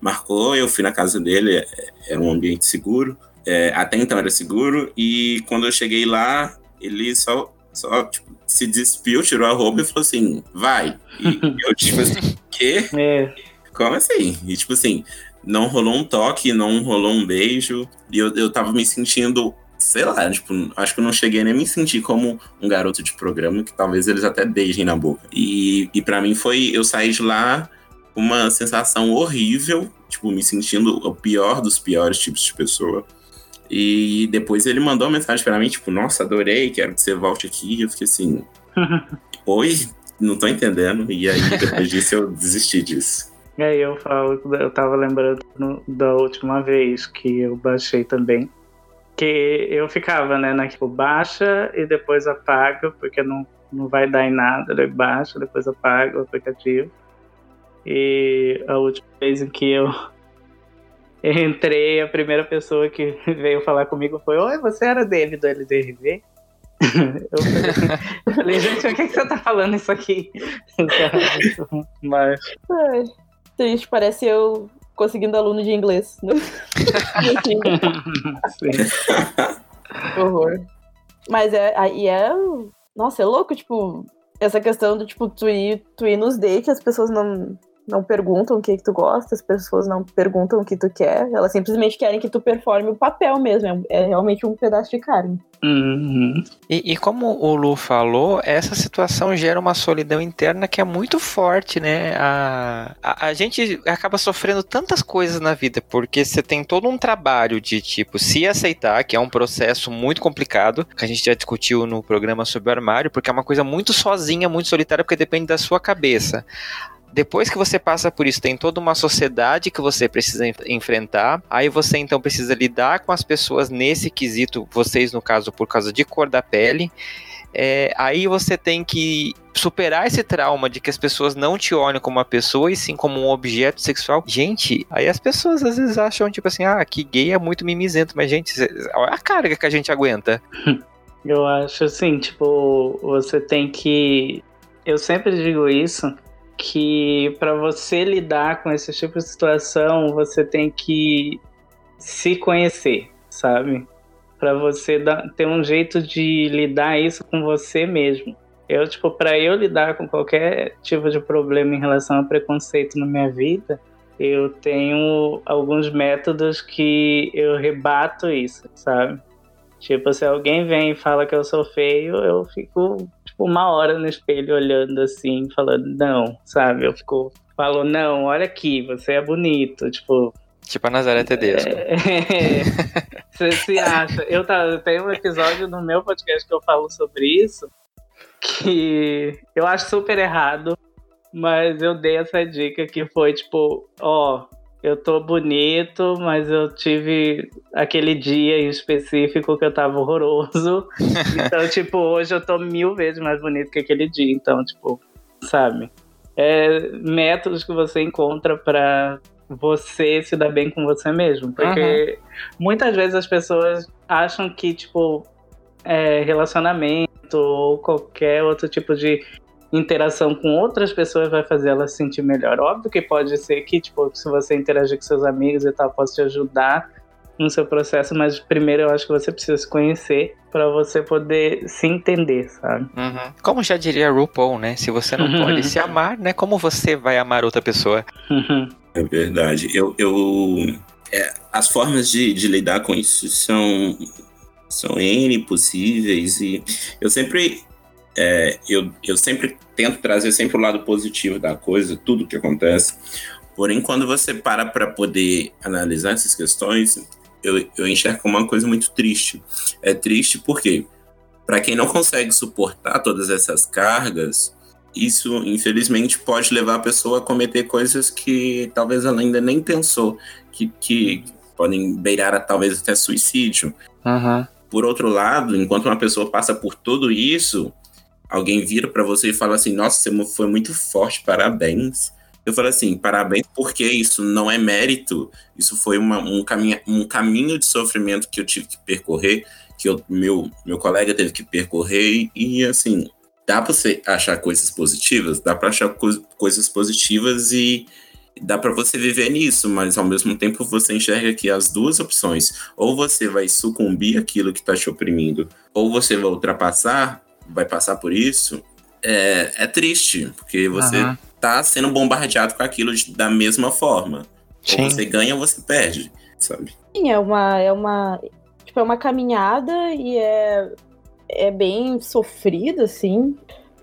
marcou, eu fui na casa dele, é, era um ambiente seguro. É, até então era seguro, e quando eu cheguei lá, ele só, só tipo, se despiu, tirou a roupa e falou assim, vai. E eu, tipo assim, quê? É. Como assim? E tipo assim, não rolou um toque, não rolou um beijo, e eu, eu tava me sentindo sei lá, tipo, acho que eu não cheguei nem a me sentir como um garoto de programa, que talvez eles até beijem na boca. E, e para mim foi, eu saí de lá com uma sensação horrível, tipo, me sentindo o pior dos piores tipos de pessoa. E depois ele mandou uma mensagem para mim, tipo, nossa, adorei, quero que você volte aqui. E eu fiquei assim, oi, não tô entendendo. E aí, depois disso, eu desisti disso. E aí eu falo, eu tava lembrando da última vez que eu baixei também. Que eu ficava, né, na tipo, baixa e depois apaga, porque não, não vai dar em nada. Daí baixa, depois apaga o aplicativo. E a última vez em que eu entrei, a primeira pessoa que veio falar comigo foi: Oi, você era David do LDRV? eu, falei, gente, o que, que você tá falando isso aqui? Mas. Ai, triste, parece eu conseguindo aluno de inglês. Horror. Mas é, aí é. Nossa, é louco, tipo, essa questão do tipo, tu ir, tu ir nos dates, as pessoas não, não perguntam o que, que tu gosta, as pessoas não perguntam o que tu quer, elas simplesmente querem que tu performe o papel mesmo, é, é realmente um pedaço de carne. Uhum. E, e, como o Lu falou, essa situação gera uma solidão interna que é muito forte, né? A, a, a gente acaba sofrendo tantas coisas na vida, porque você tem todo um trabalho de tipo se aceitar, que é um processo muito complicado, que a gente já discutiu no programa sobre o armário, porque é uma coisa muito sozinha, muito solitária, porque depende da sua cabeça. Depois que você passa por isso, tem toda uma sociedade que você precisa enfrentar. Aí você então precisa lidar com as pessoas nesse quesito, vocês no caso por causa de cor da pele. É, aí você tem que superar esse trauma de que as pessoas não te olham como uma pessoa e sim como um objeto sexual. Gente, aí as pessoas às vezes acham, tipo assim, ah, que gay é muito mimizento, mas, gente, olha a carga que a gente aguenta. Eu acho assim, tipo, você tem que. Eu sempre digo isso, que para você lidar com esse tipo de situação, você tem que se conhecer, sabe? Para você dar, ter um jeito de lidar isso com você mesmo. Eu, tipo, para eu lidar com qualquer tipo de problema em relação a preconceito na minha vida, eu tenho alguns métodos que eu rebato isso, sabe? Tipo, se alguém vem e fala que eu sou feio, eu fico tipo, uma hora no espelho olhando assim, falando, não, sabe? Eu fico, falo, não, olha aqui, você é bonito, tipo. Tipo a Nazaré Tedesco. É, você se acha. Eu, tá, eu tenho um episódio no meu podcast que eu falo sobre isso, que eu acho super errado, mas eu dei essa dica que foi tipo, ó, eu tô bonito, mas eu tive aquele dia em específico que eu tava horroroso. então, tipo, hoje eu tô mil vezes mais bonito que aquele dia. Então, tipo, sabe? É métodos que você encontra para você se dar bem com você mesmo. Porque uhum. muitas vezes as pessoas acham que, tipo, é, relacionamento ou qualquer outro tipo de interação com outras pessoas vai fazer ela se sentir melhor. Óbvio que pode ser que, tipo, se você interagir com seus amigos e tal, possa te ajudar no seu processo, mas primeiro eu acho que você precisa se conhecer para você poder se entender, sabe? Uhum. Como já diria RuPaul, né? Se você não pode se amar, né? Como você vai amar outra pessoa? É verdade. Eu, eu é, as formas de, de lidar com isso são são N possíveis e eu sempre é, eu, eu sempre tento trazer sempre o lado positivo da coisa, tudo que acontece. Porém, quando você para para poder analisar essas questões, eu, eu enxergo uma coisa muito triste. É triste porque, para quem não consegue suportar todas essas cargas, isso, infelizmente, pode levar a pessoa a cometer coisas que talvez ela ainda nem pensou, que, que podem beirar a talvez até suicídio. Uhum. por outro lado, enquanto uma pessoa passa por tudo isso, alguém vira para você e fala assim: Nossa, você foi muito forte, parabéns. Eu falo assim: parabéns, porque isso não é mérito, isso foi uma, um, caminho, um caminho de sofrimento que eu tive que percorrer, que eu, meu, meu colega teve que percorrer, e assim, dá para você achar coisas positivas, dá para achar co coisas positivas e dá para você viver nisso, mas ao mesmo tempo você enxerga que as duas opções, ou você vai sucumbir aquilo que está te oprimindo, ou você vai ultrapassar, vai passar por isso, é, é triste, porque você uhum. tá sendo bombardeado com aquilo de, da mesma forma. Sim. Ou você ganha ou você perde, sabe? Sim, é uma, é uma, tipo, é uma caminhada e é, é bem sofrido, assim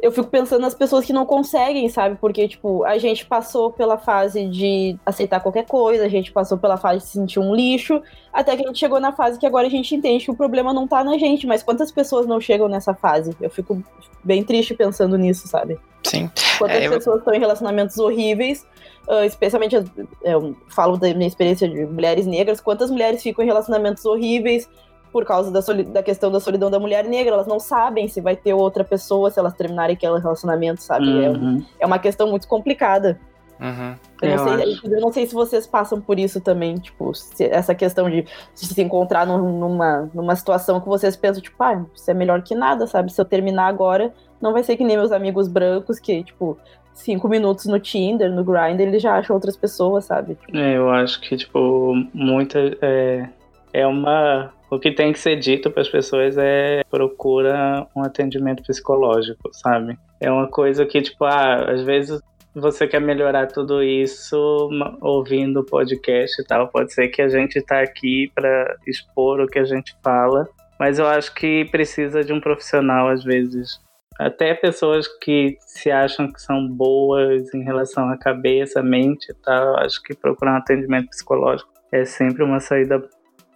eu fico pensando nas pessoas que não conseguem, sabe? Porque, tipo, a gente passou pela fase de aceitar qualquer coisa, a gente passou pela fase de se sentir um lixo, até que a gente chegou na fase que agora a gente entende que o problema não tá na gente, mas quantas pessoas não chegam nessa fase? Eu fico bem triste pensando nisso, sabe? Sim. Quantas é, pessoas estão em relacionamentos horríveis, uh, especialmente, eu falo da minha experiência de mulheres negras, quantas mulheres ficam em relacionamentos horríveis, por causa da, da, questão da solidão da mulher negra, elas não sabem se vai ter outra pessoa se elas terminarem aquele relacionamento, sabe? É uhum. É, é, uma questão muito complicada. Uhum. Eu, não sei, eu, não sei, se vocês passam por isso também, tipo, se, essa questão de, de, se encontrar num, numa, numa situação que vocês pensam, tipo, ah, isso é melhor que nada, sabe? Se eu terminar agora, não vai ser que nem meus amigos brancos que, tipo, cinco minutos no Tinder, no Grindr, eles já acham outras pessoas, sabe? É, eu acho que, tipo, muita. É, é uma o que tem que ser dito para as pessoas é procura um atendimento psicológico, sabe? É uma coisa que, tipo, ah, às vezes você quer melhorar tudo isso ouvindo podcast e tal. Pode ser que a gente está aqui para expor o que a gente fala, mas eu acho que precisa de um profissional às vezes. Até pessoas que se acham que são boas em relação à cabeça, mente e tal, acho que procurar um atendimento psicológico é sempre uma saída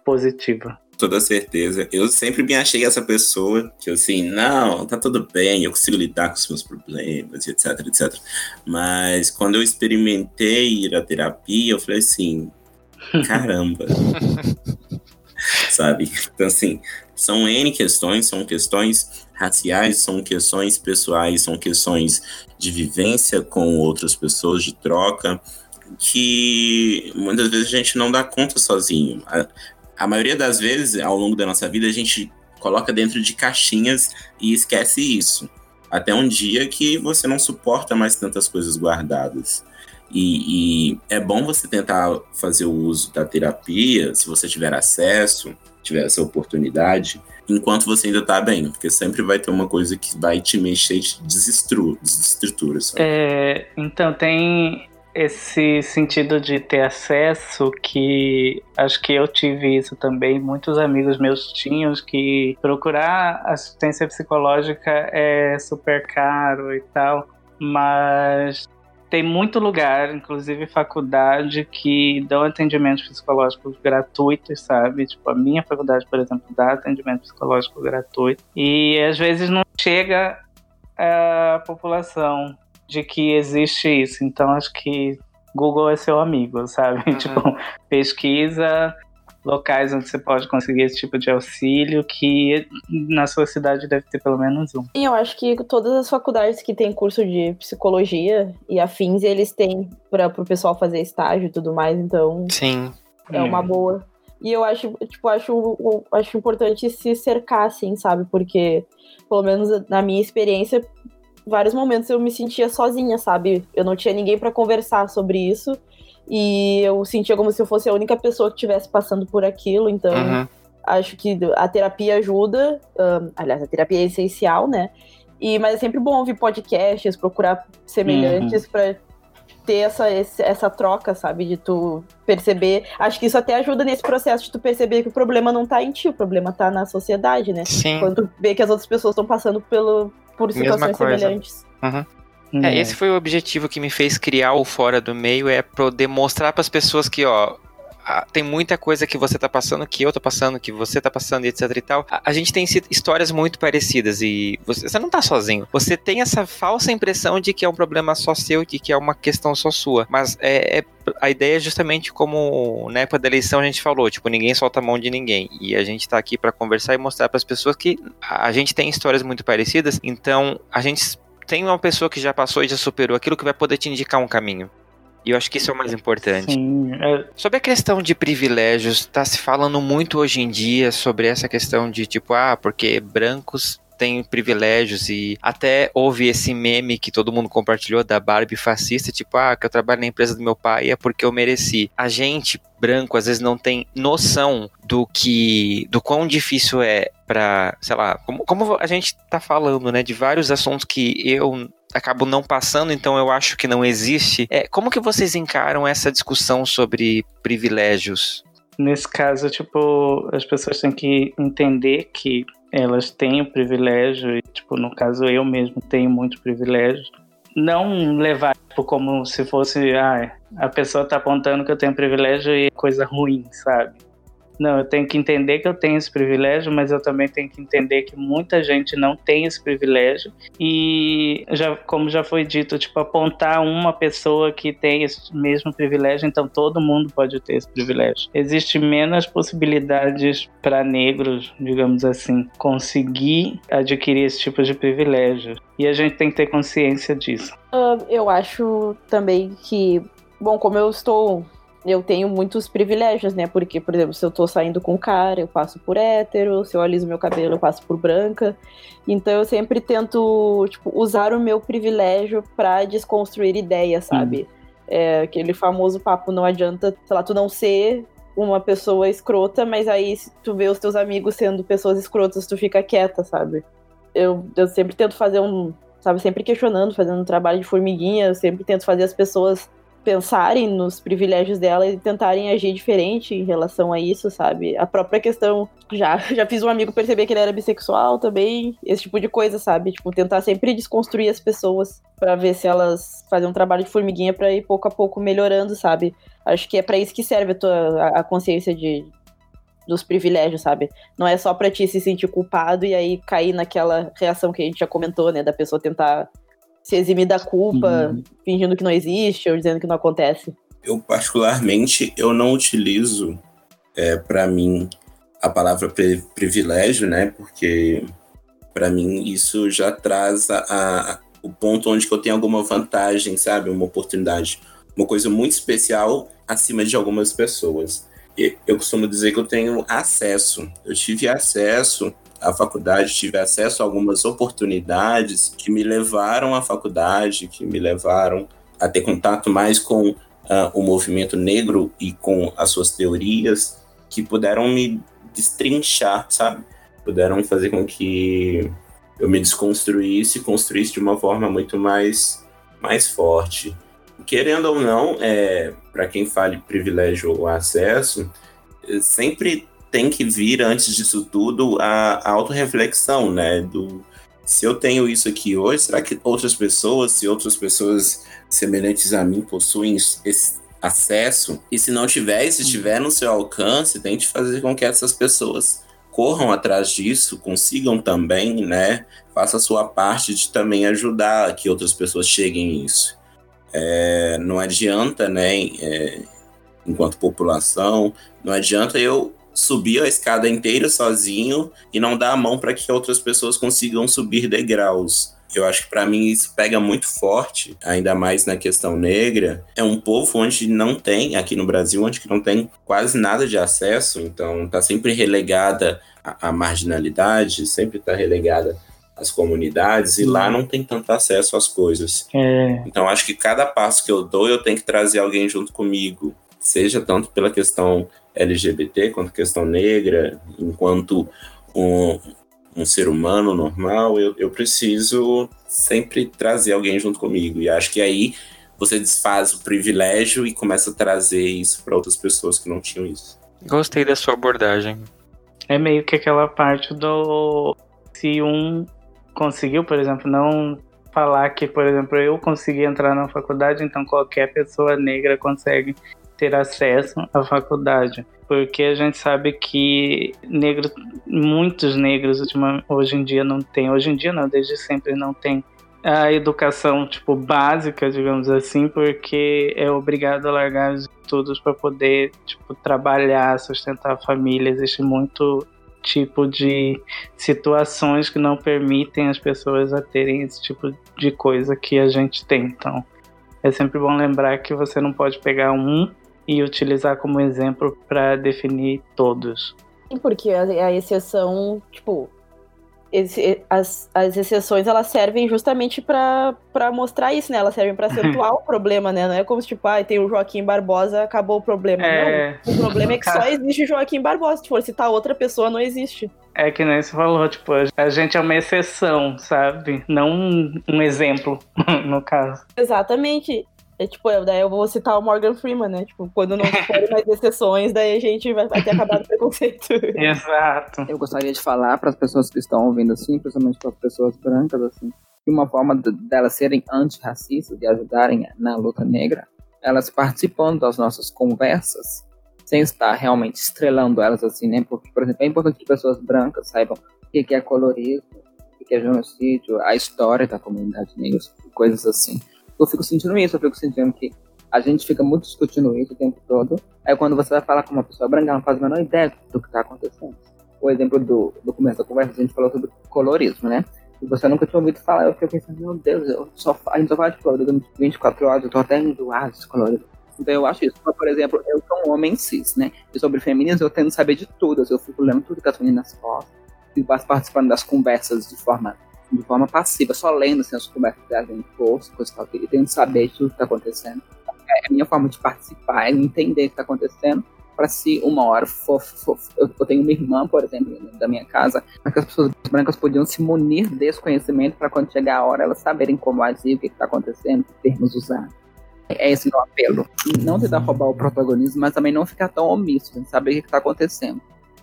positiva toda certeza. Eu sempre me achei essa pessoa que, assim, não, tá tudo bem, eu consigo lidar com os meus problemas, etc, etc. Mas quando eu experimentei ir à terapia, eu falei assim, caramba. Sabe? Então, assim, são N questões, são questões raciais, são questões pessoais, são questões de vivência com outras pessoas, de troca, que muitas vezes a gente não dá conta sozinho a maioria das vezes, ao longo da nossa vida, a gente coloca dentro de caixinhas e esquece isso. Até um dia que você não suporta mais tantas coisas guardadas. E, e, é bom você tentar fazer o uso da terapia, se você tiver acesso, tiver essa oportunidade, enquanto você ainda tá bem, porque sempre vai ter uma coisa que vai te mexer e te desestrutura. É, então, tem esse sentido de ter acesso que acho que eu tive isso também, muitos amigos meus tinham que procurar assistência psicológica é super caro e tal, mas tem muito lugar, inclusive faculdade, que dão atendimento psicológico gratuitos, sabe? Tipo, a minha faculdade, por exemplo, dá atendimento psicológico gratuito. E às vezes não chega a população de que existe isso. Então acho que Google é seu amigo, sabe? Uhum. Tipo, pesquisa locais onde você pode conseguir esse tipo de auxílio, que na sua cidade deve ter pelo menos um. E eu acho que todas as faculdades que têm curso de psicologia e afins, eles têm para o pessoal fazer estágio e tudo mais, então. Sim. É uma boa. E eu acho, tipo, acho, acho importante se cercar, assim, sabe? Porque, pelo menos na minha experiência, vários momentos eu me sentia sozinha, sabe? Eu não tinha ninguém para conversar sobre isso. E eu sentia como se eu fosse a única pessoa que estivesse passando por aquilo. Então, uhum. acho que a terapia ajuda. Um, aliás, a terapia é essencial, né? E, mas é sempre bom ouvir podcasts, procurar semelhantes uhum. para ter essa, essa troca, sabe? De tu perceber. Acho que isso até ajuda nesse processo de tu perceber que o problema não tá em ti, o problema tá na sociedade, né? Sim. Quando tu vê que as outras pessoas estão passando pelo, por situações semelhantes. Uhum. É, esse foi o objetivo que me fez criar o Fora do Meio, é para demonstrar para as pessoas que, ó, tem muita coisa que você tá passando, que eu tô passando, que você tá passando, e etc e tal. A, a gente tem histórias muito parecidas e você, você, não tá sozinho. Você tem essa falsa impressão de que é um problema só seu, de que é uma questão só sua. Mas é, é a ideia é justamente como na época da eleição a gente falou, tipo, ninguém solta a mão de ninguém. E a gente tá aqui para conversar e mostrar para as pessoas que a gente tem histórias muito parecidas, então a gente tem uma pessoa que já passou e já superou aquilo que vai poder te indicar um caminho. E eu acho que isso é o mais importante. Sim, é... Sobre a questão de privilégios, está se falando muito hoje em dia sobre essa questão de tipo, ah, porque brancos têm privilégios e até houve esse meme que todo mundo compartilhou da Barbie fascista, tipo, ah, que eu trabalho na empresa do meu pai é porque eu mereci. A gente branco às vezes não tem noção do que do quão difícil é para, sei lá, como, como a gente tá falando, né, de vários assuntos que eu acabo não passando, então eu acho que não existe. É, como que vocês encaram essa discussão sobre privilégios? Nesse caso, tipo, as pessoas têm que entender que elas têm o privilégio, e, tipo, no caso eu mesmo tenho muito privilégio. Não levar tipo, como se fosse, ah, a pessoa tá apontando que eu tenho privilégio e é coisa ruim, sabe? Não, eu tenho que entender que eu tenho esse privilégio, mas eu também tenho que entender que muita gente não tem esse privilégio. E já, como já foi dito, tipo, apontar uma pessoa que tem esse mesmo privilégio, então todo mundo pode ter esse privilégio. Existe menos possibilidades para negros, digamos assim, conseguir adquirir esse tipo de privilégio. E a gente tem que ter consciência disso. Uh, eu acho também que, bom, como eu estou eu tenho muitos privilégios, né? Porque, por exemplo, se eu tô saindo com um cara, eu passo por hétero, se eu aliso meu cabelo, eu passo por branca. Então eu sempre tento, tipo, usar o meu privilégio para desconstruir ideias, sabe? Uhum. É, aquele famoso papo, não adianta, sei lá, tu não ser uma pessoa escrota, mas aí se tu vê os teus amigos sendo pessoas escrotas, tu fica quieta, sabe? Eu, eu sempre tento fazer um, sabe, sempre questionando, fazendo um trabalho de formiguinha, eu sempre tento fazer as pessoas pensarem nos privilégios dela e tentarem agir diferente em relação a isso, sabe? A própria questão, já, já fiz um amigo perceber que ele era bissexual também, esse tipo de coisa, sabe? Tipo, tentar sempre desconstruir as pessoas para ver se elas fazem um trabalho de formiguinha para ir pouco a pouco melhorando, sabe? Acho que é para isso que serve a, tua, a consciência de, dos privilégios, sabe? Não é só para ti se sentir culpado e aí cair naquela reação que a gente já comentou, né, da pessoa tentar se eximir da culpa, uhum. fingindo que não existe ou dizendo que não acontece? Eu, particularmente, eu não utilizo, é, para mim, a palavra privilégio, né? Porque, para mim, isso já traz a, a, o ponto onde eu tenho alguma vantagem, sabe? Uma oportunidade, uma coisa muito especial acima de algumas pessoas. E eu costumo dizer que eu tenho acesso. Eu tive acesso a faculdade, tive acesso a algumas oportunidades que me levaram à faculdade, que me levaram a ter contato mais com uh, o movimento negro e com as suas teorias, que puderam me destrinchar, sabe? Puderam fazer com que eu me desconstruísse e construísse de uma forma muito mais, mais forte. Querendo ou não, é, para quem fale privilégio ou acesso, sempre tem que vir, antes disso tudo, a, a autorreflexão, né? Do, se eu tenho isso aqui hoje, será que outras pessoas, se outras pessoas semelhantes a mim possuem esse acesso? E se não tiver, e se estiver no seu alcance, tente fazer com que essas pessoas corram atrás disso, consigam também, né? Faça a sua parte de também ajudar que outras pessoas cheguem a isso. É, não adianta, né? É, enquanto população, não adianta eu subir a escada inteira sozinho e não dar a mão para que outras pessoas consigam subir degraus. Eu acho que para mim isso pega muito forte, ainda mais na questão negra. É um povo onde não tem, aqui no Brasil, onde não tem quase nada de acesso, então está sempre relegada à marginalidade, sempre está relegada às comunidades, e lá não tem tanto acesso às coisas. É. Então acho que cada passo que eu dou, eu tenho que trazer alguém junto comigo, seja tanto pela questão LGBT, quanto questão negra, enquanto um, um ser humano normal, eu, eu preciso sempre trazer alguém junto comigo. E acho que aí você desfaz o privilégio e começa a trazer isso para outras pessoas que não tinham isso. Gostei da sua abordagem. É meio que aquela parte do. Se um conseguiu, por exemplo, não falar que, por exemplo, eu consegui entrar na faculdade, então qualquer pessoa negra consegue ter acesso à faculdade. Porque a gente sabe que negros, muitos negros hoje em dia não têm, hoje em dia não, desde sempre não têm a educação tipo básica, digamos assim, porque é obrigado a largar os estudos para poder tipo trabalhar, sustentar a família. Existe muito tipo de situações que não permitem as pessoas a terem esse tipo de coisa que a gente tem. Então, é sempre bom lembrar que você não pode pegar um e utilizar como exemplo para definir todos. Porque a, a exceção, tipo, esse, as, as exceções elas servem justamente para mostrar isso, né? Elas servem para acentuar o problema, né? Não é como se, tipo, ah, tem o Joaquim Barbosa, acabou o problema. É... Não, o problema é que só existe Joaquim Barbosa. Se for citar outra pessoa, não existe. É que nem você falou, tipo, a gente é uma exceção, sabe? Não um, um exemplo, no caso. Exatamente. É tipo, daí eu vou citar o Morgan Freeman, né? Tipo, quando não forem mais exceções, daí a gente vai, vai ter acabado o preconceito. Exato. Eu gostaria de falar para as pessoas que estão ouvindo assim, principalmente para as pessoas brancas, assim, que uma forma de, delas serem antirracistas e ajudarem na luta negra, elas participando das nossas conversas, sem estar realmente estrelando elas assim, né? Porque, por exemplo, é importante que pessoas brancas saibam o que é colorismo, o que é genocídio, a história da comunidade negra, coisas assim eu fico sentindo isso, eu fico sentindo que a gente fica muito discutindo isso o tempo todo. Aí quando você vai falar com uma pessoa branca, ela não faz a menor ideia do que está acontecendo. O exemplo do, do começo da conversa, a gente falou sobre colorismo, né? E você nunca tinha ouvido falar, eu fiquei pensando, meu Deus, eu só, a gente só fala de colorismo 24 horas, eu tô até enjoado de colorismo. Então eu acho isso. Por exemplo, eu sou um homem cis, né? E sobre feminismo eu tento saber de tudo. Eu fico lendo tudo que as meninas postam. E participando das conversas de forma de forma passiva, só lendo assim, as conversas em post, coisa tal, e tendo saber tudo que está acontecendo. É a minha forma de participar, é entender o que está acontecendo, para se uma hora for, for, eu, tenho uma irmã, por exemplo, da minha casa, que as pessoas brancas podiam se munir desse conhecimento para quando chegar a hora elas saberem como agir, o que está acontecendo, que termos usar. É esse meu apelo. Não tentar roubar o protagonismo, mas também não ficar tão omisso, saber o que está acontecendo.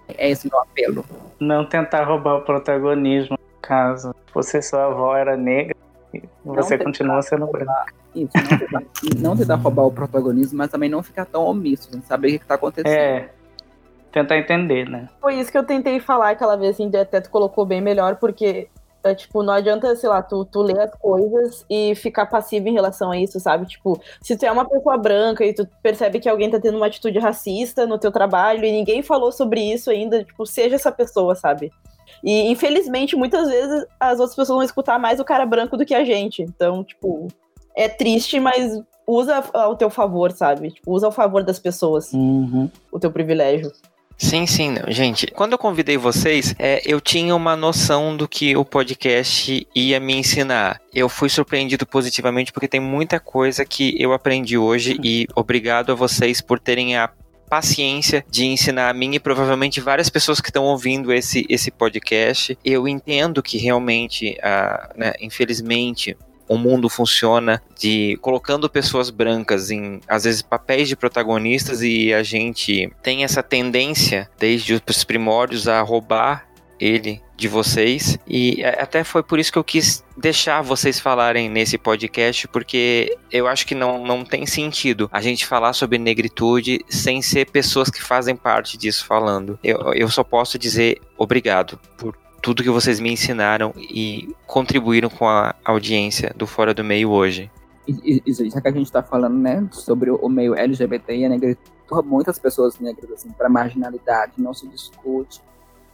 É esse meu apelo. Não tentar roubar o protagonismo, caso você sua avó era negra, você continua sendo branca. Isso, não tentar, não tentar roubar o protagonismo, mas também não ficar tão omisso, saber o que, está acontecendo. É, tentar entender, né? Foi isso que eu tentei falar aquela vez, assim, até tu colocou bem melhor, porque é, tipo, não adianta, sei lá, tu, tu ler as coisas e ficar passivo em relação a isso, sabe? Tipo, se tu é uma pessoa branca e tu percebe que alguém tá tendo uma atitude racista no teu trabalho e ninguém falou sobre isso ainda, tipo, seja essa pessoa, sabe? E infelizmente, muitas vezes as outras pessoas vão escutar mais o cara branco do que a gente. Então, tipo, é triste, mas usa ao teu favor, sabe? Tipo, usa ao favor das pessoas uhum. o teu privilégio. Sim, sim, não. gente. Quando eu convidei vocês, é, eu tinha uma noção do que o podcast ia me ensinar. Eu fui surpreendido positivamente porque tem muita coisa que eu aprendi hoje e obrigado a vocês por terem a paciência de ensinar a mim e provavelmente várias pessoas que estão ouvindo esse, esse podcast. Eu entendo que realmente, ah, né, infelizmente, o mundo funciona de colocando pessoas brancas em às vezes papéis de protagonistas e a gente tem essa tendência desde os primórdios a roubar ele de vocês e até foi por isso que eu quis deixar vocês falarem nesse podcast porque eu acho que não, não tem sentido a gente falar sobre negritude sem ser pessoas que fazem parte disso falando. Eu, eu só posso dizer obrigado por tudo que vocês me ensinaram e contribuíram com a audiência do Fora do Meio hoje. Isso, é que a gente está falando, né, sobre o meio LGBT e a negritude, muitas pessoas negras, assim, para marginalidade, não se discute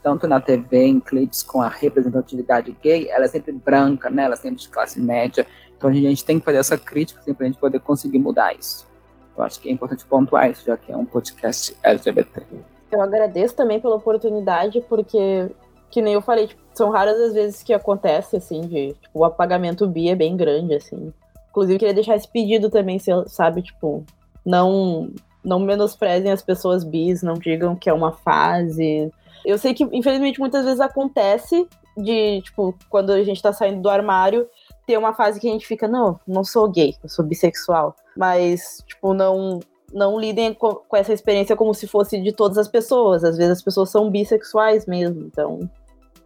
tanto na TV, em clipes com a representatividade gay, ela é sempre branca, né? Ela é sempre de classe média. Então a gente tem que fazer essa crítica sempre para a gente poder conseguir mudar isso. Eu acho que é importante pontuar isso, já que é um podcast LGBT. Eu agradeço também pela oportunidade, porque, que nem eu falei, tipo, são raras as vezes que acontece, assim, de tipo, o apagamento bi é bem grande, assim. Inclusive, queria deixar esse pedido também, sabe, tipo, não, não menosprezem as pessoas bis, não digam que é uma fase, eu sei que, infelizmente, muitas vezes acontece de, tipo, quando a gente tá saindo do armário, ter uma fase que a gente fica, não, não sou gay, eu sou bissexual. Mas, tipo, não, não lidem com, essa experiência como se fosse de todas as pessoas. Às vezes as pessoas são bissexuais mesmo, então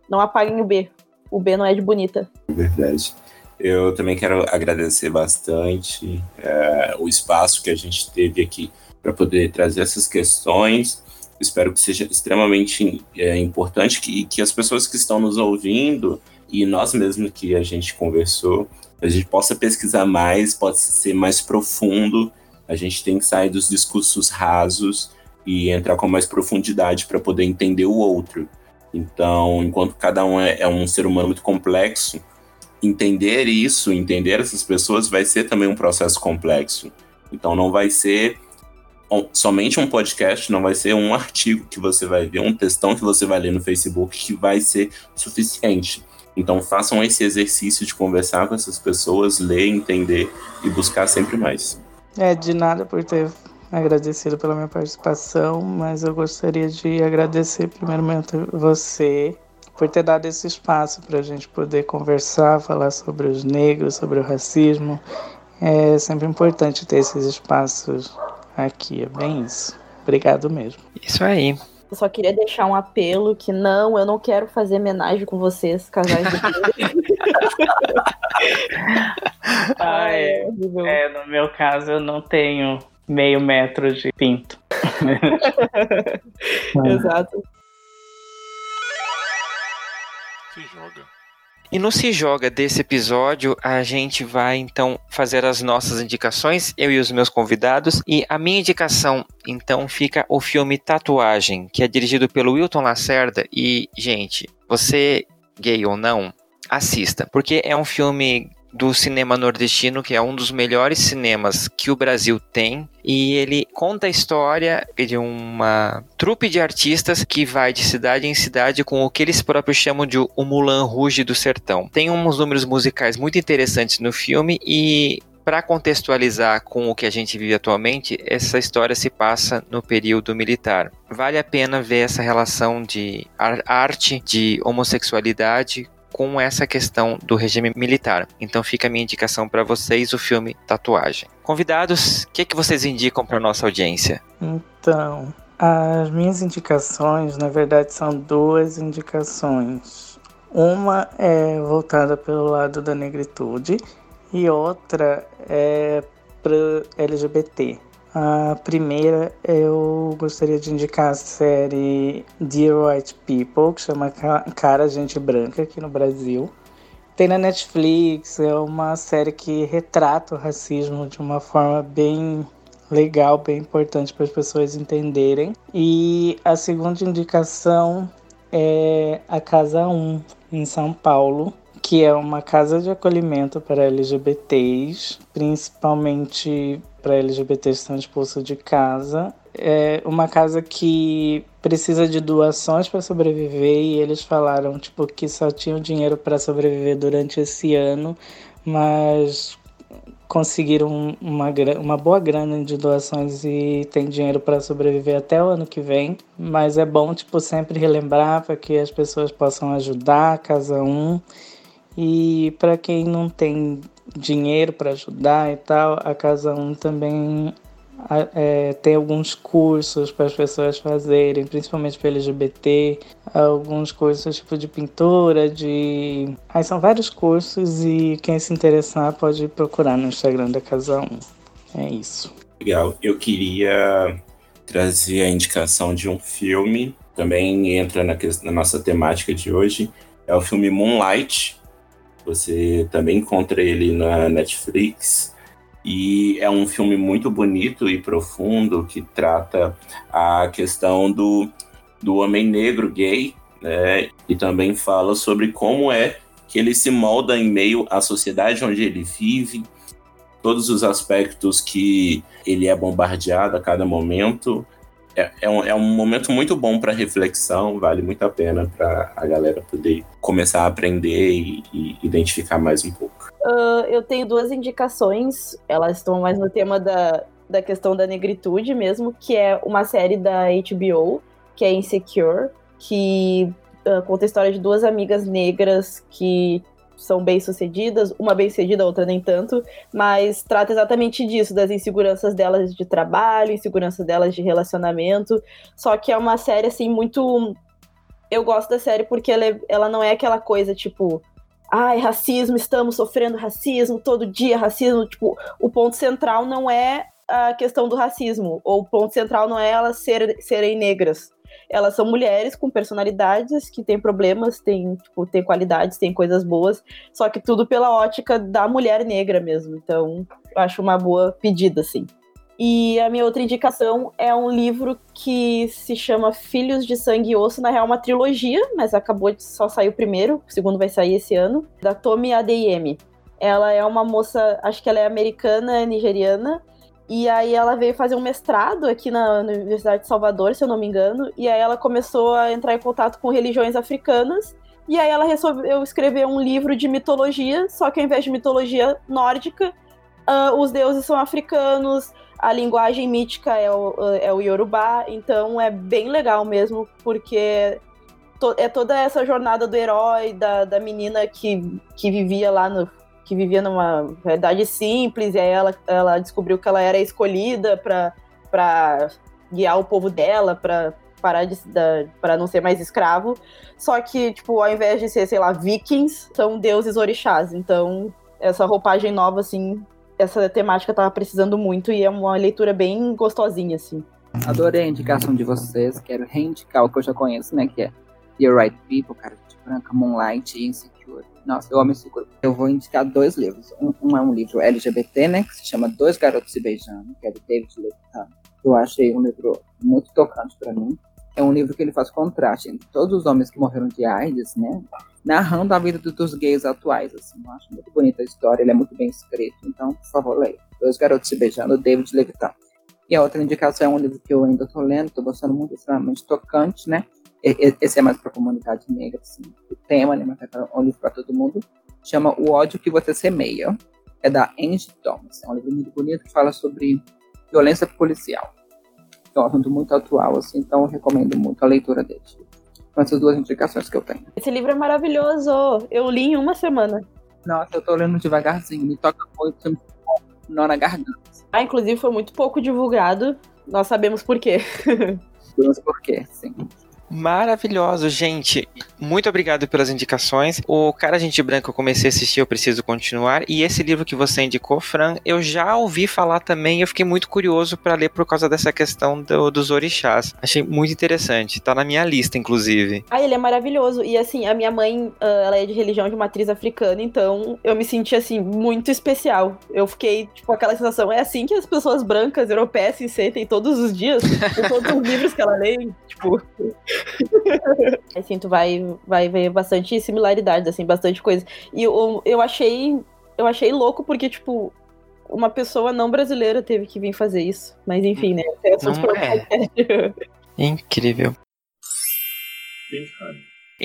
não apaguem o B. O B não é de bonita. Verdade. Eu também quero agradecer bastante é, o espaço que a gente teve aqui para poder trazer essas questões. Espero que seja extremamente é, importante que, que as pessoas que estão nos ouvindo e nós mesmos que a gente conversou, a gente possa pesquisar mais, possa ser mais profundo. A gente tem que sair dos discursos rasos e entrar com mais profundidade para poder entender o outro. Então, enquanto cada um é, é, um ser humano muito complexo, entender isso, entender essas pessoas, vai ser também um processo complexo. Então, não vai ser somente um podcast, não vai ser um artigo que você vai ver, um textão que você vai ler no Facebook que vai ser suficiente. Então, façam esse exercício de conversar com essas pessoas, ler, entender e buscar sempre mais. É, de nada por ter agradecido pela minha participação, mas eu gostaria de agradecer primeiramente você por ter dado esse espaço para a gente poder conversar, falar sobre os negros, sobre o racismo. É sempre importante ter esses espaços aqui, é bem isso. Obrigado mesmo. Isso aí. Eu só queria deixar um apelo que não, eu não quero fazer homenagem com vocês, casais de ah, é. é, no meu caso eu não tenho meio metro de pinto. Exato. Se joga. E no Se Joga desse episódio, a gente vai então fazer as nossas indicações, eu e os meus convidados. E a minha indicação, então, fica o filme Tatuagem, que é dirigido pelo Wilton Lacerda. E, gente, você, gay ou não, assista, porque é um filme do cinema nordestino, que é um dos melhores cinemas que o Brasil tem, e ele conta a história de uma trupe de artistas que vai de cidade em cidade com o que eles próprios chamam de o Mulan Rouge do Sertão. Tem uns números musicais muito interessantes no filme e para contextualizar com o que a gente vive atualmente, essa história se passa no período militar. Vale a pena ver essa relação de arte, de homossexualidade com essa questão do regime militar. Então fica a minha indicação para vocês o filme Tatuagem. Convidados, o que, é que vocês indicam para nossa audiência? Então, as minhas indicações, na verdade, são duas indicações. Uma é voltada pelo lado da negritude e outra é para LGBT. A primeira, eu gostaria de indicar a série Dear White People, que chama Cara Gente Branca aqui no Brasil. Tem na Netflix, é uma série que retrata o racismo de uma forma bem legal, bem importante para as pessoas entenderem. E a segunda indicação é a Casa 1, em São Paulo, que é uma casa de acolhimento para LGBTs, principalmente para LGBTs estão expulsos de casa. É uma casa que precisa de doações para sobreviver e eles falaram tipo que só tinham dinheiro para sobreviver durante esse ano, mas conseguiram uma, uma boa grana de doações e tem dinheiro para sobreviver até o ano que vem. Mas é bom tipo sempre relembrar para que as pessoas possam ajudar a Casa 1 e para quem não tem dinheiro para ajudar e tal, a Casa 1 também é, tem alguns cursos para as pessoas fazerem, principalmente para LGBT, alguns cursos tipo de pintura, de. Aí são vários cursos e quem se interessar pode procurar no Instagram da Casa 1. É isso. Legal. Eu queria trazer a indicação de um filme, também entra na, na nossa temática de hoje. É o filme Moonlight, você também encontra ele na Netflix. E é um filme muito bonito e profundo que trata a questão do, do homem negro gay, né? E também fala sobre como é que ele se molda em meio à sociedade onde ele vive, todos os aspectos que ele é bombardeado a cada momento, é, é, um, é um momento muito bom para reflexão, vale muito a pena para a galera poder começar a aprender e, e identificar mais um pouco. Uh, eu tenho duas indicações, elas estão mais no tema da, da questão da negritude mesmo, que é uma série da HBO, que é Insecure, que uh, conta a história de duas amigas negras que são bem-sucedidas, uma bem-sucedida, outra nem tanto, mas trata exatamente disso, das inseguranças delas de trabalho, inseguranças delas de relacionamento. Só que é uma série, assim, muito. Eu gosto da série porque ela, é... ela não é aquela coisa tipo. Ai, racismo, estamos sofrendo racismo, todo dia racismo. Tipo, o ponto central não é a questão do racismo. Ou o ponto central não é elas ser, serem negras. Elas são mulheres com personalidades que têm problemas, têm, tipo, têm qualidades, têm coisas boas, só que tudo pela ótica da mulher negra mesmo. Então, eu acho uma boa pedida, assim. E a minha outra indicação é um livro que se chama Filhos de Sangue e Osso, na real uma trilogia, mas acabou de só sair o primeiro, o segundo vai sair esse ano, da Tomi Adeyemi. Ela é uma moça, acho que ela é americana, nigeriana, e aí ela veio fazer um mestrado aqui na, Universidade de Salvador, se eu não me engano, e aí ela começou a entrar em contato com religiões africanas, e aí ela resolveu escrever um livro de mitologia, só que ao invés de mitologia nórdica, uh, os deuses são africanos, a linguagem mítica é o, é o Yorubá, então é bem legal mesmo, porque to, é toda essa jornada do herói, da, da menina que, que vivia lá no. Que vivia numa realidade simples, e aí ela, ela descobriu que ela era escolhida para guiar o povo dela, para parar de para não ser mais escravo. Só que, tipo, ao invés de ser, sei lá, vikings, são deuses orixás. Então, essa roupagem nova, assim, essa temática tava precisando muito e é uma leitura bem gostosinha, assim. Adorei a indicação de vocês, quero reindicar o que eu já conheço, né, que é The Right People, Cara de Branca, Moonlight e Insecure. Nossa, eu amo esse grupo. Eu vou indicar dois livros. Um, um, é um livro LGBT, né, que se chama Dois Garotos Se Beijando, que é de David Levitan. Eu achei um livro muito tocante para mim. É um livro que ele faz contraste entre todos os homens que morreram de AIDS, né, narrando a vida dos gays atuais. Assim. Eu acho muito bonita a história, ele é muito bem escrito. Então, por favor, leia. Dois Garotos Se Beijando, David Levitan. E a outra indicação é um livro que eu ainda estou lendo, estou gostando muito, extremamente tocante, né? Esse é mais para a comunidade negra, assim, o tema, né? Mas é um livro para todo mundo. Chama O Ódio Que Você Semeia. É da Angie Thomas. É um livro muito bonito que fala sobre violência policial. É um assunto muito atual, assim, então eu recomendo muito a leitura dele essas duas indicações que eu tenho. Esse livro é maravilhoso. Eu li em uma semana. Nossa, eu tô lendo devagarzinho. Me toca muito, nó na garganta. Ah, inclusive foi muito pouco divulgado. Nós sabemos por quê. sabemos por quê, sim. Maravilhoso, gente. Muito obrigado pelas indicações. O Cara Gente Branca eu comecei a assistir, eu preciso continuar. E esse livro que você indicou, Fran, eu já ouvi falar também. Eu fiquei muito curioso para ler por causa dessa questão do, dos orixás. Achei muito interessante. Tá na minha lista, inclusive. Ah, ele é maravilhoso. E assim, a minha mãe, ah, ela é de religião de matriz africana, então eu me senti assim, muito especial. Eu fiquei, tipo, aquela sensação. É assim que as pessoas brancas, europeias, se sentem todos os dias, com todos os livros que ela lê. Tipo. assim, tu vai, vai ver bastante similaridades, assim, bastante coisa. E eu, eu achei. Eu achei louco porque, tipo, uma pessoa não brasileira teve que vir fazer isso. Mas enfim, né? Não é. Incrível.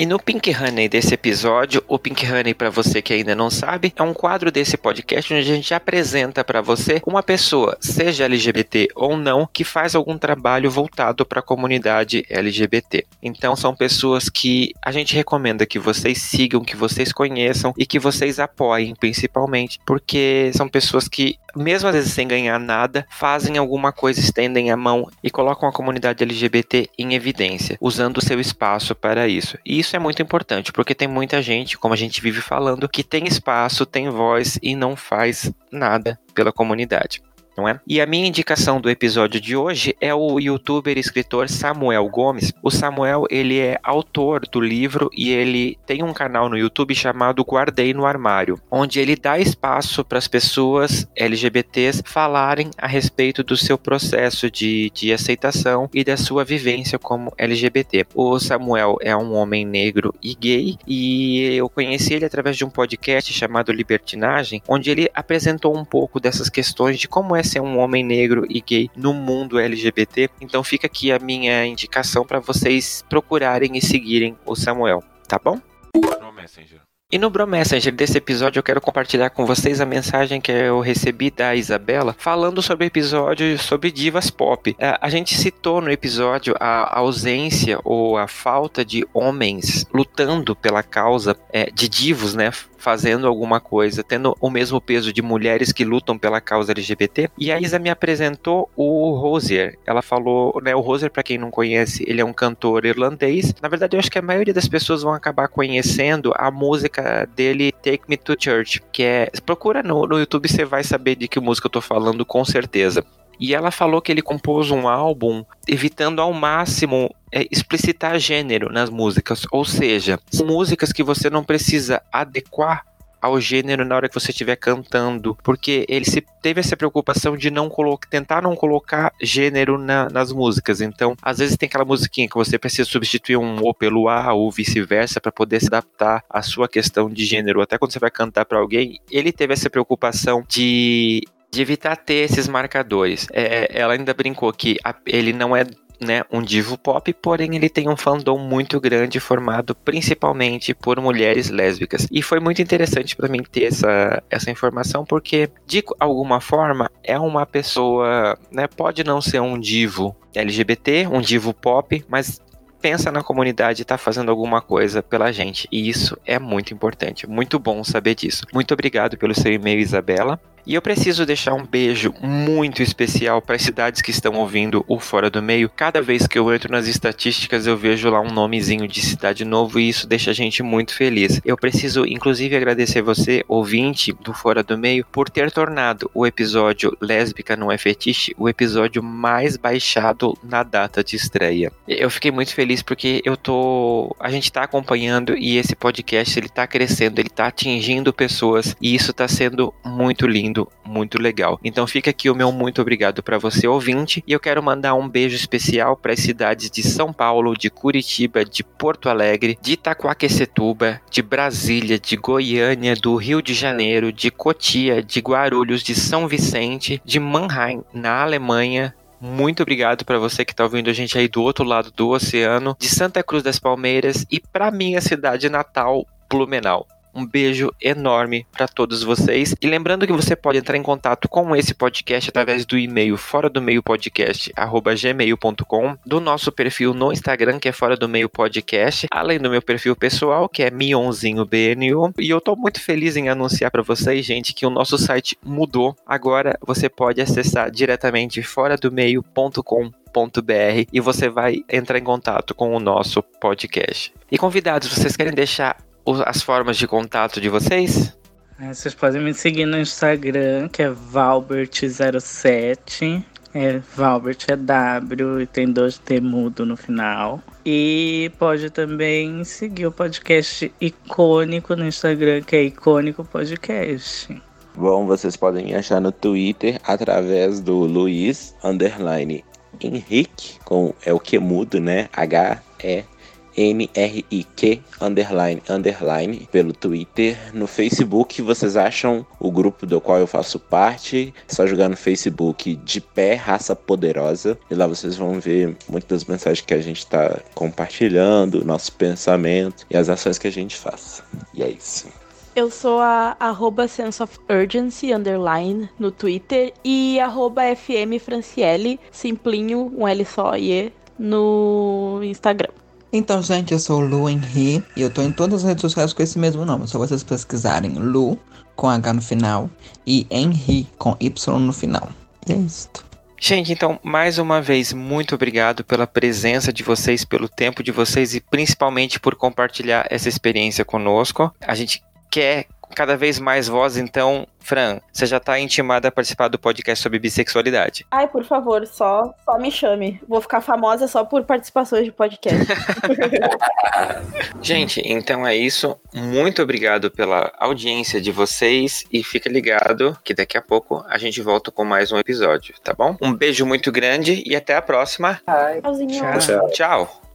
E no Pink Honey desse episódio, o Pink Honey, para você que ainda não sabe, é um quadro desse podcast onde a gente apresenta para você uma pessoa, seja LGBT ou não, que faz algum trabalho voltado para a comunidade LGBT. Então, são pessoas que a gente recomenda que vocês sigam, que vocês conheçam e que vocês apoiem, principalmente, porque são pessoas que, mesmo às vezes sem ganhar nada, fazem alguma coisa, estendem a mão e colocam a comunidade LGBT em evidência, usando o seu espaço para isso. E isso é muito importante, porque tem muita gente, como a gente vive falando, que tem espaço, tem voz e não faz nada pela comunidade não é? E a minha indicação do episódio de hoje é o youtuber e escritor Samuel Gomes. O Samuel, ele é autor do livro e ele tem um canal no YouTube chamado Guardei no Armário, onde ele dá espaço para as pessoas LGBTs falarem a respeito do seu processo de, de aceitação e da sua vivência como LGBT. O Samuel é um homem negro e gay e eu conheci ele através de um podcast chamado Libertinagem, onde ele apresentou um pouco dessas questões de como é ser um homem negro e gay no mundo LGBT. Então fica aqui a minha indicação para vocês procurarem e seguirem o Samuel, tá bom? No Messenger. E no Bro Messenger desse episódio eu quero compartilhar com vocês a mensagem que eu recebi da Isabela falando sobre o episódio sobre divas pop. É, a gente citou no episódio a ausência ou a falta de homens lutando pela causa é, de divos, né? Fazendo alguma coisa, tendo o mesmo peso de mulheres que lutam pela causa LGBT. E a Isa me apresentou o Rosier. Ela falou, né, o Rosier, para quem não conhece, ele é um cantor irlandês. Na verdade, eu acho que a maioria das pessoas vão acabar conhecendo a música dele, Take Me to Church, que é. Procura no, no YouTube, você vai saber de que música eu tô falando com certeza. E ela falou que ele compôs um álbum evitando ao máximo é, explicitar gênero nas músicas, ou seja, músicas que você não precisa adequar ao gênero na hora que você estiver cantando, porque ele se teve essa preocupação de não colocar, tentar não colocar gênero na, nas músicas. Então, às vezes tem aquela musiquinha que você precisa substituir um O pelo A ou vice-versa para poder se adaptar à sua questão de gênero. Até quando você vai cantar para alguém, ele teve essa preocupação de de evitar ter esses marcadores. É, ela ainda brincou que a, ele não é né, um divo pop, porém ele tem um fandom muito grande formado principalmente por mulheres lésbicas. E foi muito interessante para mim ter essa, essa informação porque de alguma forma é uma pessoa, né, pode não ser um divo LGBT, um divo pop, mas pensa na comunidade e está fazendo alguma coisa pela gente. E isso é muito importante. Muito bom saber disso. Muito obrigado pelo seu e-mail, Isabela. E eu preciso deixar um beijo muito especial para as cidades que estão ouvindo o Fora do Meio. Cada vez que eu entro nas estatísticas, eu vejo lá um nomezinho de cidade novo e isso deixa a gente muito feliz. Eu preciso, inclusive, agradecer você, ouvinte do Fora do Meio, por ter tornado o episódio Lésbica Não é Fetiche o episódio mais baixado na data de estreia. Eu fiquei muito feliz porque eu tô. A gente tá acompanhando e esse podcast ele tá crescendo, ele tá atingindo pessoas e isso tá sendo muito lindo lindo, muito legal. Então fica aqui o meu muito obrigado para você ouvinte e eu quero mandar um beijo especial para as cidades de São Paulo, de Curitiba, de Porto Alegre, de Itaquaquecetuba, de Brasília, de Goiânia, do Rio de Janeiro, de Cotia, de Guarulhos, de São Vicente, de Mannheim, na Alemanha, muito obrigado para você que está ouvindo a gente aí do outro lado do oceano, de Santa Cruz das Palmeiras e para minha cidade natal, Blumenau. Um beijo enorme para todos vocês. E lembrando que você pode entrar em contato com esse podcast através do e-mail fora do meio podcast gmail.com, do nosso perfil no Instagram que é fora do meio podcast, além do meu perfil pessoal que é mionzinho bnu. E eu tô muito feliz em anunciar para vocês, gente, que o nosso site mudou. Agora você pode acessar diretamente fora do meio.com e você vai entrar em contato com o nosso podcast. E convidados, vocês querem deixar as formas de contato de vocês? É, vocês podem me seguir no Instagram, que é Valbert07. É, Valbert é W e tem dois T mudo no final. E pode também seguir o podcast icônico no Instagram, que é Icônico Podcast. Bom, vocês podem achar no Twitter através do Luiz Underline Henrique, com é o que mudo, né? H-E NRIQ underline underline pelo Twitter. No Facebook vocês acham o grupo do qual eu faço parte. É só jogar no Facebook de pé raça poderosa e lá vocês vão ver muitas mensagens que a gente está compartilhando, nosso pensamento e as ações que a gente faz. E é isso. Eu sou a arroba sense of urgency underline no Twitter e arroba FM Franciele, simplinho, um L só e no Instagram. Então, gente, eu sou Lu Henry e eu tô em todas as redes sociais com esse mesmo nome. Só vocês pesquisarem Lu com H no final e Henry com Y no final. E é isso. Gente, então, mais uma vez, muito obrigado pela presença de vocês, pelo tempo de vocês e principalmente por compartilhar essa experiência conosco. A gente quer cada vez mais voz, então, Fran, você já tá intimada a participar do podcast sobre bissexualidade. Ai, por favor, só, só me chame. Vou ficar famosa só por participações de podcast. Gente, então é isso. Muito obrigado pela audiência de vocês e fica ligado que daqui a pouco a gente volta com mais um episódio, tá bom? Um beijo muito grande e até a próxima. Ai. Tchau. Tchau.